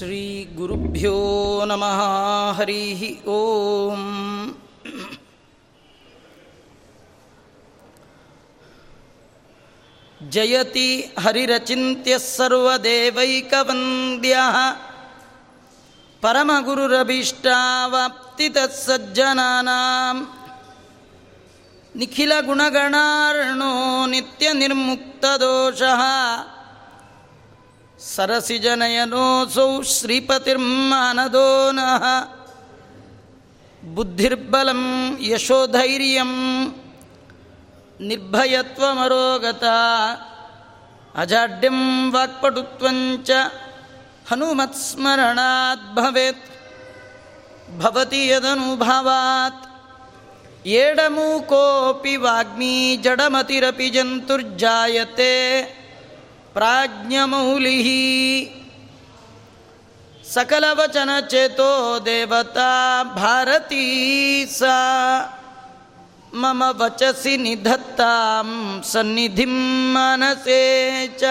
श्रीगुरुभ्यो नमः हरिः ॐ जयति हरिरचिन्त्यः सर्वदेवैकवन्द्यः परमगुरुरभीष्टावाप्तितत्सज्जनानां निखिलगुणगणार्णो नित्यनिर्मुक्तदोषः ಸರಸಿಜನಯನೋಸೌ ಶ್ರೀಪತಿರ್ಮಾನದೋ ನಃ. ಬುದ್ಧಿರ್ಬಲಂ ಯಶೋಧೈರ್ಯಂ ನಿರ್ಭಯತ್ವಮರೋಗತ. ಅಜಾಡ್ಯಂ ವಾಕ್ಪಟುತ್ವಂಚ ಹನುಮತ್ಸ್ಮರಣಾತ್ ಭವೇತ್. ಭವತಿ ಯದನುಭಾವಾತ್ ಏಡಮೂಕೋಪಿ ವಾಗ್ಮೀ ಜಡಮತಿರಪಿ ಜಂತುರ್ಜಾಯತೆ. ಪ್ರಾಜ್ಞಮೌಲಿ ಸಕಲವಚನ ಚೇತೋ ದೇವತಾ ಭಾರತೀ ಸಾ ಮಮ ವಚಸಿ ನಿಧತ್ತಾಂ ಸನ್ನಿಧಿಂ ಮನಸೇ ಚ.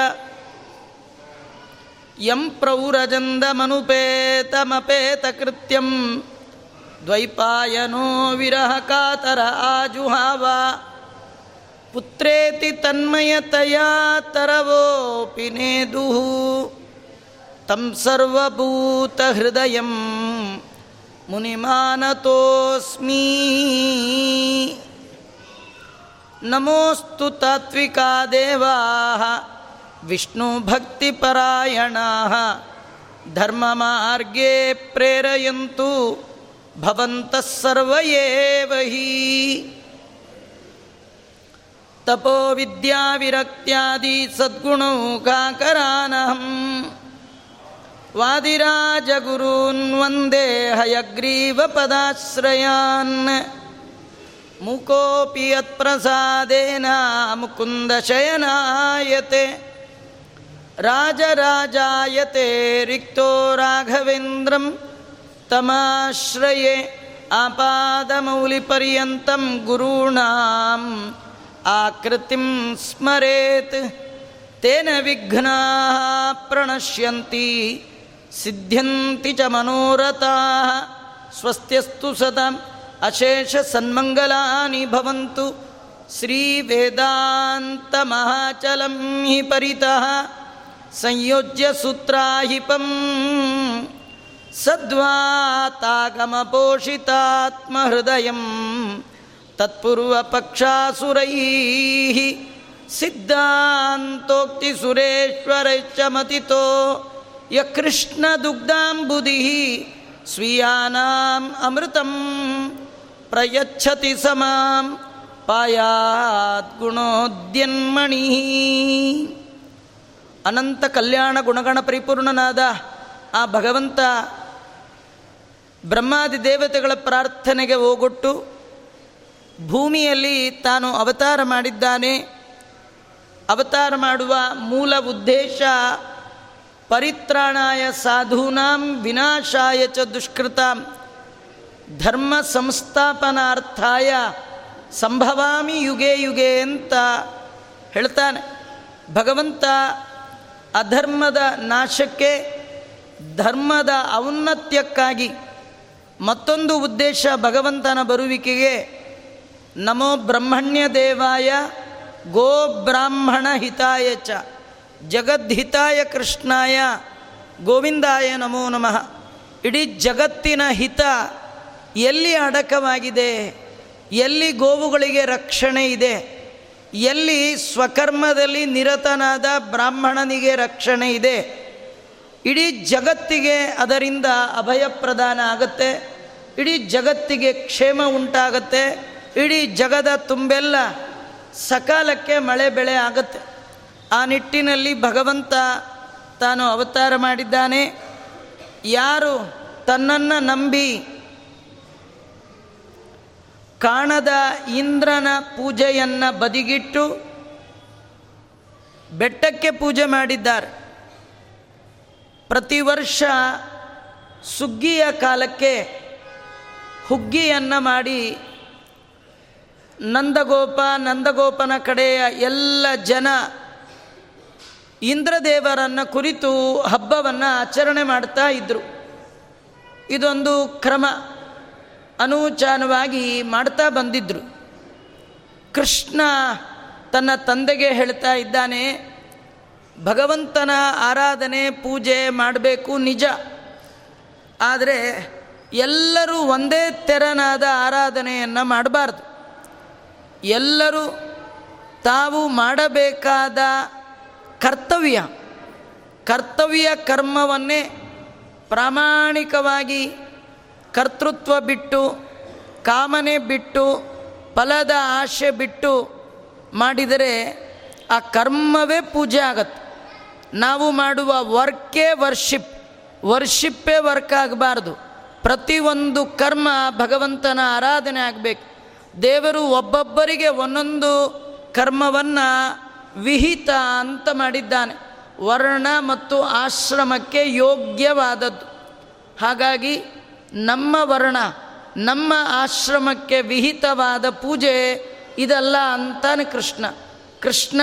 ಯಂ ಪ್ರೌರಜಂದಮನುಪೇತಮಪೇತಕೃತ್ಯಂ ದ್ವೈಪಾಯನೋ ವಿರಹ ಕಾತರ ಆಜುಹಾವ. ಪುತ್ರೇತಿ ತನ್ಮಯತಯಾ ತರವೋಪಿ ನೇದುಃ. ತಂ ಸರ್ವಭೂತಹೃದಯ ಮುನಿಮಾನತೋಸ್ಮಿ. ನಮೋಸ್ತು ತಾತ್ವಿಕಾ ದೇವಾ ವಿಷ್ಣುಭಕ್ತಿಪರಾಯಣ ಧರ್ಮಮಾರ್ಗೇ ಪ್ರೇರಯಂತು ಭವಂತಃ ಸರ್ವ ಹಿ ತಪೋ ವಿದ್ಯಾವಿರಕ್ತ್ಯಾದಿ ಸದ್ಗುಣೋ ಕಾಕರಾನಹಂ. ವಾದಿರಾಜಗುರೂನ್ ವಂದೇ ಹಯಗ್ರೀವ ಪದಾಶ್ರಯಾನ್. ಮುಕೋಪಿ ಯತ್ಪ್ರಸಾದೇನ ಮುಕುಂದಶಯನಾಯತೆ ರಾಜರಾಜಾಯತೆ ರಿಕ್ತೋ ರಾಘವೇಂದ್ರಂ ತಮಾಶ್ರಯೇ. ಆಪಾದಮೌಲಿಪರ್ಯಂತಂ ಗುರುಣಾಂ. आकृतिं स्मरेत् तेन विघ्नाः प्रणश्यन्ति सिद्ध्यन्ति च मनोरथाः स्वस्त्यस्तु सदाम् अशेषसन्मङ्गलानि भवन्तु श्रीवेदान्तमहाचलं हि परितः संयोज्य सूत्राहिपं सद्वातागमपोषितात्महृदयं तत्पूर्वपक्षासुरैः सिद्धान्तोक्तिसुरेश्वरश्च मतितो यकृष्णदुग्धाम्बुधिः स्वीयानाम् अमृतं प्रयच्छति समां ಪಾಯಾದ್ಗುಣೋದ್ಯನ್ಮಣಿ ಅನಂತ ಕಲ್ಯಾಣ ಗುಣಗಣ ಪರಿಪೂರ್ಣನಾದ ಆ ಭಗವಂತ ಬ್ರಹ್ಮಾದಿ ದೇವತೆಗಳ ಪ್ರಾರ್ಥನೆಗೆ ಹೋಗೊಟ್ಟು ಭೂಮಿಯಲ್ಲಿ ತಾನು ಅವತಾರ ಮಾಡಿದ್ದಾನೆ. ಅವತಾರ ಮಾಡುವ ಮೂಲ ಉದ್ದೇಶ ಪರಿತ್ರಾಣಾಯ ಸಾಧೂನಾಂ ವಿನಾಶಾಯ ಚ ದುಷ್ಕೃತ. ಧರ್ಮ ಸಂಸ್ಥಾಪನಾರ್ಥಾಯ ಸಂಭವಾಮಿ ಯುಗೆ ಯುಗೆ ಅಂತ ಹೇಳ್ತಾನೆ. ಭಗವಂತ ಅಧರ್ಮದ ನಾಶಕ್ಕೆ, ಧರ್ಮದ ಔನ್ನತ್ಯಕ್ಕಾಗಿ ಮತ್ತೊಂದು ಉದ್ದೇಶ ಭಗವಂತನ ಬರುವಿಕೆಗೆ ನಮೋ ಬ್ರಹ್ಮಣ್ಯ ದೇವಾಯ, ಗೋ ಬ್ರಾಹ್ಮಣ ಹಿತಾಯ ಚ ಜಗದ್ಹಿತಾಯ ಕೃಷ್ಣಾಯ, ಗೋವಿಂದಾಯ ನಮೋ ನಮಃ. ಇಡೀ ಜಗತ್ತಿನ ಹಿತ ಎಲ್ಲಿ ಅಡಕವಾಗಿದೆ, ಎಲ್ಲಿ ಗೋವುಗಳಿಗೆ ರಕ್ಷಣೆ ಇದೆ, ಎಲ್ಲಿ ಸ್ವಕರ್ಮದಲ್ಲಿ ನಿರತನಾದ ಬ್ರಾಹ್ಮಣನಿಗೆ ರಕ್ಷಣೆ ಇದೆ, ಇಡೀ ಜಗತ್ತಿಗೆ ಅದರಿಂದ ಅಭಯ ಪ್ರದಾನ ಆಗುತ್ತೆ, ಇಡೀ ಜಗತ್ತಿಗೆ ಕ್ಷೇಮ ಉಂಟಾಗತ್ತೆ ಇಡೀ ಜಗದ ತುಂಬೆಲ್ಲ ಸಕಾಲಕ್ಕೆ ಮಳೆ ಬೆಳೆ ಆಗುತ್ತೆ. ಆ ನಿಟ್ಟಿನಲ್ಲಿ ಭಗವಂತ ತಾನು ಅವತಾರ ಮಾಡಿದ್ದಾನೆ. ಯಾರು ತನ್ನನ್ನು ನಂಬಿ ಕಾಣದ ಇಂದ್ರನ ಪೂಜೆಯನ್ನು ಬದಿಗಿಟ್ಟು ಬೆಟ್ಟಕ್ಕೆ ಪೂಜೆ ಮಾಡಿದ್ದಾರೆ. ಪ್ರತಿ ವರ್ಷ ಸುಗ್ಗಿಯ ಕಾಲಕ್ಕೆ ಹುಗ್ಗಿಯನ್ನು ಮಾಡಿ ನಂದಗೋಪ, ನಂದಗೋಪನ ಕಡೆಯ ಎಲ್ಲ ಜನ ಇಂದ್ರದೇವರನ್ನು ಕುರಿತು ಹಬ್ಬವನ್ನು ಆಚರಣೆ ಮಾಡ್ತಾ ಇದ್ದರು ಇದೊಂದು ಕ್ರಮ ಅನೂಚಾನವಾಗಿ ಮಾಡ್ತಾ ಬಂದಿದ್ದರು ಕೃಷ್ಣ ತನ್ನ ತಂದೆಗೆ ಹೇಳ್ತಾ ಇದ್ದಾನೆ, ಭಗವಂತನ ಆರಾಧನೆ ಪೂಜೆ ಮಾಡಬೇಕು ನಿಜ. ಆದರೆ ಎಲ್ಲರೂ ಒಂದೇ ತೆರನಾದ ಆರಾಧನೆಯನ್ನು ಮಾಡಬಾರ್ದು. ಎಲ್ಲರೂ ತಾವು ಮಾಡಬೇಕಾದ ಕರ್ತವ್ಯ ಕರ್ತವ್ಯ ಕರ್ಮವನ್ನೇ ಪ್ರಾಮಾಣಿಕವಾಗಿ ಕರ್ತೃತ್ವ ಬಿಟ್ಟು, ಕಾಮನೆ ಬಿಟ್ಟು, ಫಲದ ಆಶೆ ಬಿಟ್ಟು ಮಾಡಿದರೆ ಆ ಕರ್ಮವೇ ಪೂಜೆ ಆಗತ್ತೆ. ನಾವು ಮಾಡುವ ವರ್ಕೇ ವರ್ಷಿಪ್ ವರ್ಷಿಪ್ಪೇ ವರ್ಕ್ ಆಗಬಾರ್ದು. ಪ್ರತಿಯೊಂದು ಕರ್ಮ ಭಗವಂತನ ಆರಾಧನೆ ಆಗಬೇಕು. ದೇವರು ಒಬ್ಬೊಬ್ಬರಿಗೆ ಒಂದೊಂದು ಕರ್ಮವನ್ನು ವಿಹಿತ ಅಂತ ಮಾಡಿದ್ದಾನೆ. ವರ್ಣ ಮತ್ತು ಆಶ್ರಮಕ್ಕೆ ಯೋಗ್ಯವಾದದ್ದು. ಹಾಗಾಗಿ ನಮ್ಮ ವರ್ಣ, ನಮ್ಮ ಆಶ್ರಮಕ್ಕೆ ವಿಹಿತವಾದ ಪೂಜೆ ಇದಲ್ಲ ಅಂತಾನೆ ಕೃಷ್ಣ. ಕೃಷ್ಣ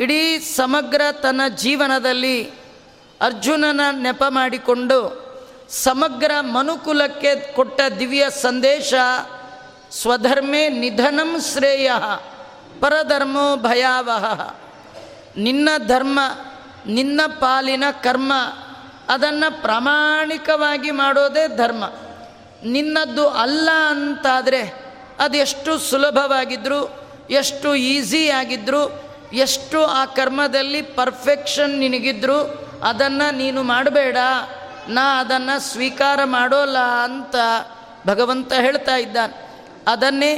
ಇಡೀ ಸಮಗ್ರ ತನ್ನ ಜೀವನದಲ್ಲಿ ಅರ್ಜುನನ ನೆಪ ಮಾಡಿಕೊಂಡು ಸಮಗ್ರ ಮನುಕುಲಕ್ಕೆ ಕೊಟ್ಟ ದಿವ್ಯ ಸಂದೇಶ ಸ್ವಧರ್ಮೇ ನಿಧನಂ ಶ್ರೇಯ ಪರಧರ್ಮೋ ಭಯಾವಹ. ನಿನ್ನ ಧರ್ಮ, ನಿನ್ನ ಪಾಲಿನ ಕರ್ಮ, ಅದನ್ನು ಪ್ರಾಮಾಣಿಕವಾಗಿ ಮಾಡೋದೇ ಧರ್ಮ. ನಿನ್ನದ್ದು ಅಲ್ಲ ಅಂತಾದರೆ ಅದೆಷ್ಟು ಸುಲಭವಾಗಿದ್ದರೂ ಎಷ್ಟು ಈಸಿ ಆಗಿದ್ರು, ಎಷ್ಟು ಆ ಕರ್ಮದಲ್ಲಿ ಪರ್ಫೆಕ್ಷನ್ ನಿನಗಿದ್ರು, ಅದನ್ನು ನೀನು ಮಾಡಬೇಡ, ನಾ ಅದನ್ನು ಸ್ವೀಕಾರ ಮಾಡೋಲ್ಲ ಅಂತ ಭಗವಂತ ಹೇಳ್ತಾ ಇದ್ದಾನೆ. ಅದನ್ನೇ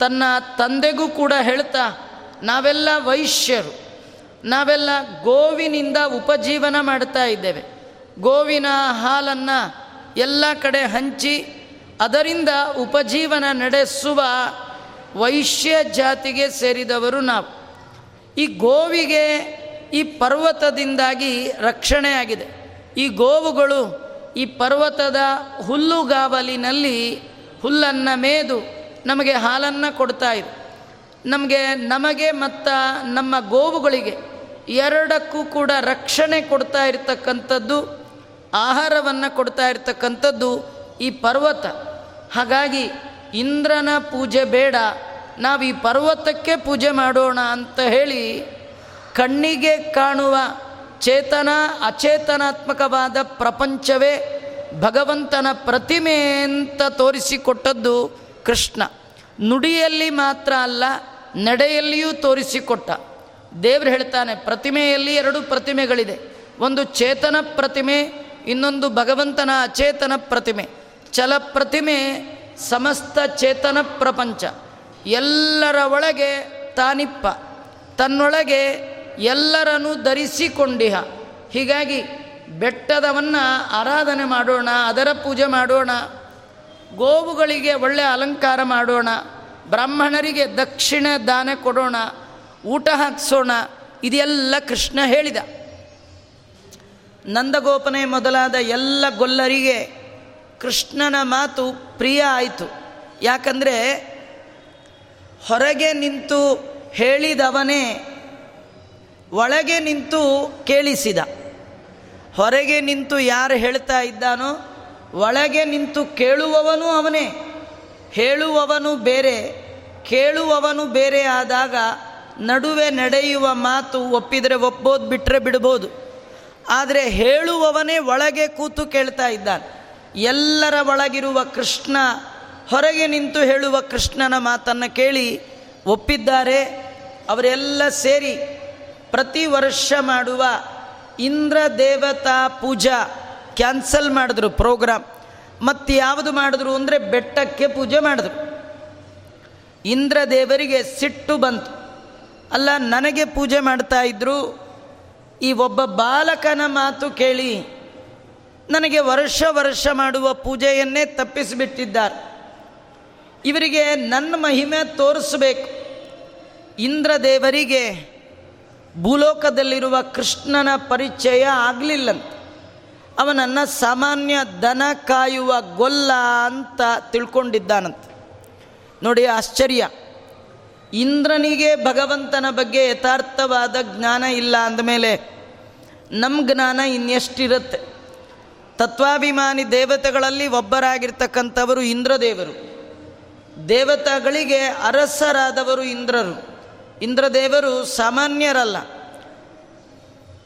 ತನ್ನ ತಂದೆಗೂ ಕೂಡ ಹೇಳ್ತಾ, ನಾವೆಲ್ಲ ವೈಶ್ಯರು, ನಾವೆಲ್ಲ ಗೋವಿನಿಂದ ಉಪಜೀವನ ಮಾಡ್ತಾ ಇದ್ದೇವೆ. ಗೋವಿನ ಹಾಲನ್ನು ಎಲ್ಲ ಕಡೆ ಹಂಚಿ, ಅದರಿಂದ ಉಪಜೀವನ ನಡೆಸುವ ವೈಶ್ಯ ಜಾತಿಗೆ ಸೇರಿದವರು ನಾವು. ಈ ಗೋವಿಗೆ ಈ ಪರ್ವತದಿಂದಾಗಿ ರಕ್ಷಣೆ ಆಗಿದೆ. ಈ ಗೋವುಗಳು ಈ ಪರ್ವತದ ಹುಲ್ಲುಗಾವಲಿನಲ್ಲಿ ಹುಲ್ಲನ್ನು ಮೇದು ನಮಗೆ ಹಾಲನ್ನು ಕೊಡ್ತಾ ಇದೆ. ನಮಗೆ ನಮಗೆ ಮತ್ತು ನಮ್ಮ ಗೋವುಗಳಿಗೆ ಎರಡಕ್ಕೂ ಕೂಡ ರಕ್ಷಣೆ ಕೊಡ್ತಾ ಇರತಕ್ಕಂಥದ್ದು, ಆಹಾರವನ್ನು ಕೊಡ್ತಾ ಇರತಕ್ಕಂಥದ್ದು ಈ ಪರ್ವತ. ಹಾಗಾಗಿ ಇಂದ್ರನ ಪೂಜೆ ಬೇಡ, ನಾವು ಈ ಪರ್ವತಕ್ಕೆ ಪೂಜೆ ಮಾಡೋಣ ಅಂತ ಹೇಳಿ ಕಣ್ಣಿಗೆ ಕಾಣುವ ಚೇತನ, ಅಚೇತನಾತ್ಮಕವಾದ ಪ್ರಪಂಚವೇ ಭಗವಂತನ ಪ್ರತಿಮೆ ಅಂತ ತೋರಿಸಿಕೊಟ್ಟದ್ದು ಕೃಷ್ಣ. ನುಡಿಯಲ್ಲಿ ಮಾತ್ರ ಅಲ್ಲ, ನಡೆಯಲ್ಲಿಯೂ ತೋರಿಸಿಕೊಟ್ಟ. ದೇವರು ಹೇಳ್ತಾನೆ, ಪ್ರತಿಮೆಯಲ್ಲಿ ಎರಡು ಪ್ರತಿಮೆಗಳಿದೆ. ಒಂದು ಚೇತನ ಪ್ರತಿಮೆ, ಇನ್ನೊಂದು ಭಗವಂತನ ಅಚೇತನ ಪ್ರತಿಮೆ. ಚಲ ಪ್ರತಿಮೆ, ಸಮಸ್ತ ಚೇತನ ಪ್ರಪಂಚ. ಎಲ್ಲರ ಒಳಗೆ ತಾನಿಪ್ಪ. ತನ್ನೊಳಗೆ ಎಲ್ಲರನ್ನು ಧರಿಸಿಕೊಂಡಿಹ. ಹೀಗಾಗಿ ಬೆಟ್ಟದವನ್ನು ಆರಾಧನೆ ಮಾಡೋಣ, ಅದರ ಪೂಜೆ ಮಾಡೋಣ. ಗೋವುಗಳಿಗೆ ಒಳ್ಳೆ ಅಲಂಕಾರ ಮಾಡೋಣ, ಬ್ರಾಹ್ಮಣರಿಗೆ ದಕ್ಷಿಣ ದಾನ ಕೊಡೋಣ, ಊಟ ಹಾಕಿಸೋಣ, ಇದೆಲ್ಲ ಕೃಷ್ಣ ಹೇಳಿದ. ನಂದಗೋಪನೆ ಮೊದಲಾದ ಎಲ್ಲ ಗೊಲ್ಲರಿಗೆ ಕೃಷ್ಣನ ಮಾತು ಪ್ರಿಯ ಆಯಿತು. ಯಾಕಂದರೆ ಹೊರಗೆ ನಿಂತು ಹೇಳಿದವನೇ ಒಳಗೆ ನಿಂತು ಕೇಳಿಸಿದ. ಹೊರಗೆ ನಿಂತು ಯಾರು ಹೇಳ್ತಾ ಇದ್ದಾನೋ ಒಳಗೆ ನಿಂತು ಕೇಳುವವನು ಅವನೇ. ಹೇಳುವವನು ಬೇರೆ, ಕೇಳುವವನು ಬೇರೆ ಆದಾಗ ನಡುವೆ ನಡೆಯುವ ಮಾತು ಒಪ್ಪಿದರೆ ಒಪ್ಪೋದು ಬಿಟ್ಟರೆ ಬಿಡ್ಬೋದು. ಆದರೆ ಹೇಳುವವನೇ ಒಳಗೆ ಕೂತು ಕೇಳ್ತಾ ಇದ್ದಾನೆ. ಎಲ್ಲರ ಒಳಗಿರುವ ಕೃಷ್ಣ, ಹೊರಗೆ ನಿಂತು ಹೇಳುವ ಕೃಷ್ಣನ ಮಾತನ್ನು ಕೇಳಿ ಒಪ್ಪಿದ್ದಾರೆ. ಅವರೆಲ್ಲ ಸೇರಿ ಪ್ರತಿ ವರ್ಷ ಮಾಡುವ ಇಂದ್ರ ದೇವತಾ ಪೂಜಾ. ಕ್ಯಾನ್ಸಲ್ ಮಾಡಿದ್ರು ಪ್ರೋಗ್ರಾಮ್. ಮತ್ತು ಯಾವುದು ಮಾಡಿದ್ರು ಅಂದರೆ ಬೆಟ್ಟಕ್ಕೆ ಪೂಜೆ ಮಾಡಿದ್ರು. ಇಂದ್ರ ದೇವರಿಗೆ ಸಿಟ್ಟು ಬಂತು. ಅಲ್ಲ, ನನಗೆ ಪೂಜೆ ಮಾಡ್ತಾ ಇದ್ದರು ಈ ಒಬ್ಬ ಬಾಲಕನ ಮಾತು ಕೇಳಿ ನನಗೆ ವರ್ಷ ವರ್ಷ ಮಾಡುವ ಪೂಜೆಯನ್ನೇ ತಪ್ಪಿಸಿಬಿಟ್ಟಿದ್ದಾರೆ. ಇವರಿಗೆ ನನ್ನ ಮಹಿಮೆ ತೋರಿಸಬೇಕು. ಇಂದ್ರದೇವರಿಗೆ ಭೂಲೋಕದಲ್ಲಿರುವ ಕೃಷ್ಣನ ಪರಿಚಯ ಆಗಲಿಲ್ಲಂತ. ಅವನನ್ನು ಸಾಮಾನ್ಯ ದನ ಕಾಯುವ ಗೊಲ್ಲ ಅಂತ ತಿಳ್ಕೊಂಡಿದ್ದಾನಂತ. ನೋಡಿ ಆಶ್ಚರ್ಯ. ಇಂದ್ರನಿಗೆ ಭಗವಂತನ ಬಗ್ಗೆ ಯಥಾರ್ಥವಾದ ಜ್ಞಾನ ಇಲ್ಲ ಅಂದಮೇಲೆ ನಮ್ಮ ಜ್ಞಾನ ಇನ್ನೆಷ್ಟಿರುತ್ತೆ? ತತ್ವಾಭಿಮಾನಿ ದೇವತೆಗಳಲ್ಲಿ ಒಬ್ಬರಾಗಿರ್ತಕ್ಕಂಥವರು ಇಂದ್ರದೇವರು. ದೇವತೆಗಳಿಗೆ ಅರಸರಾದವರು ಇಂದ್ರರು. ಇಂದ್ರದೇವರು ಸಾಮಾನ್ಯರಲ್ಲ.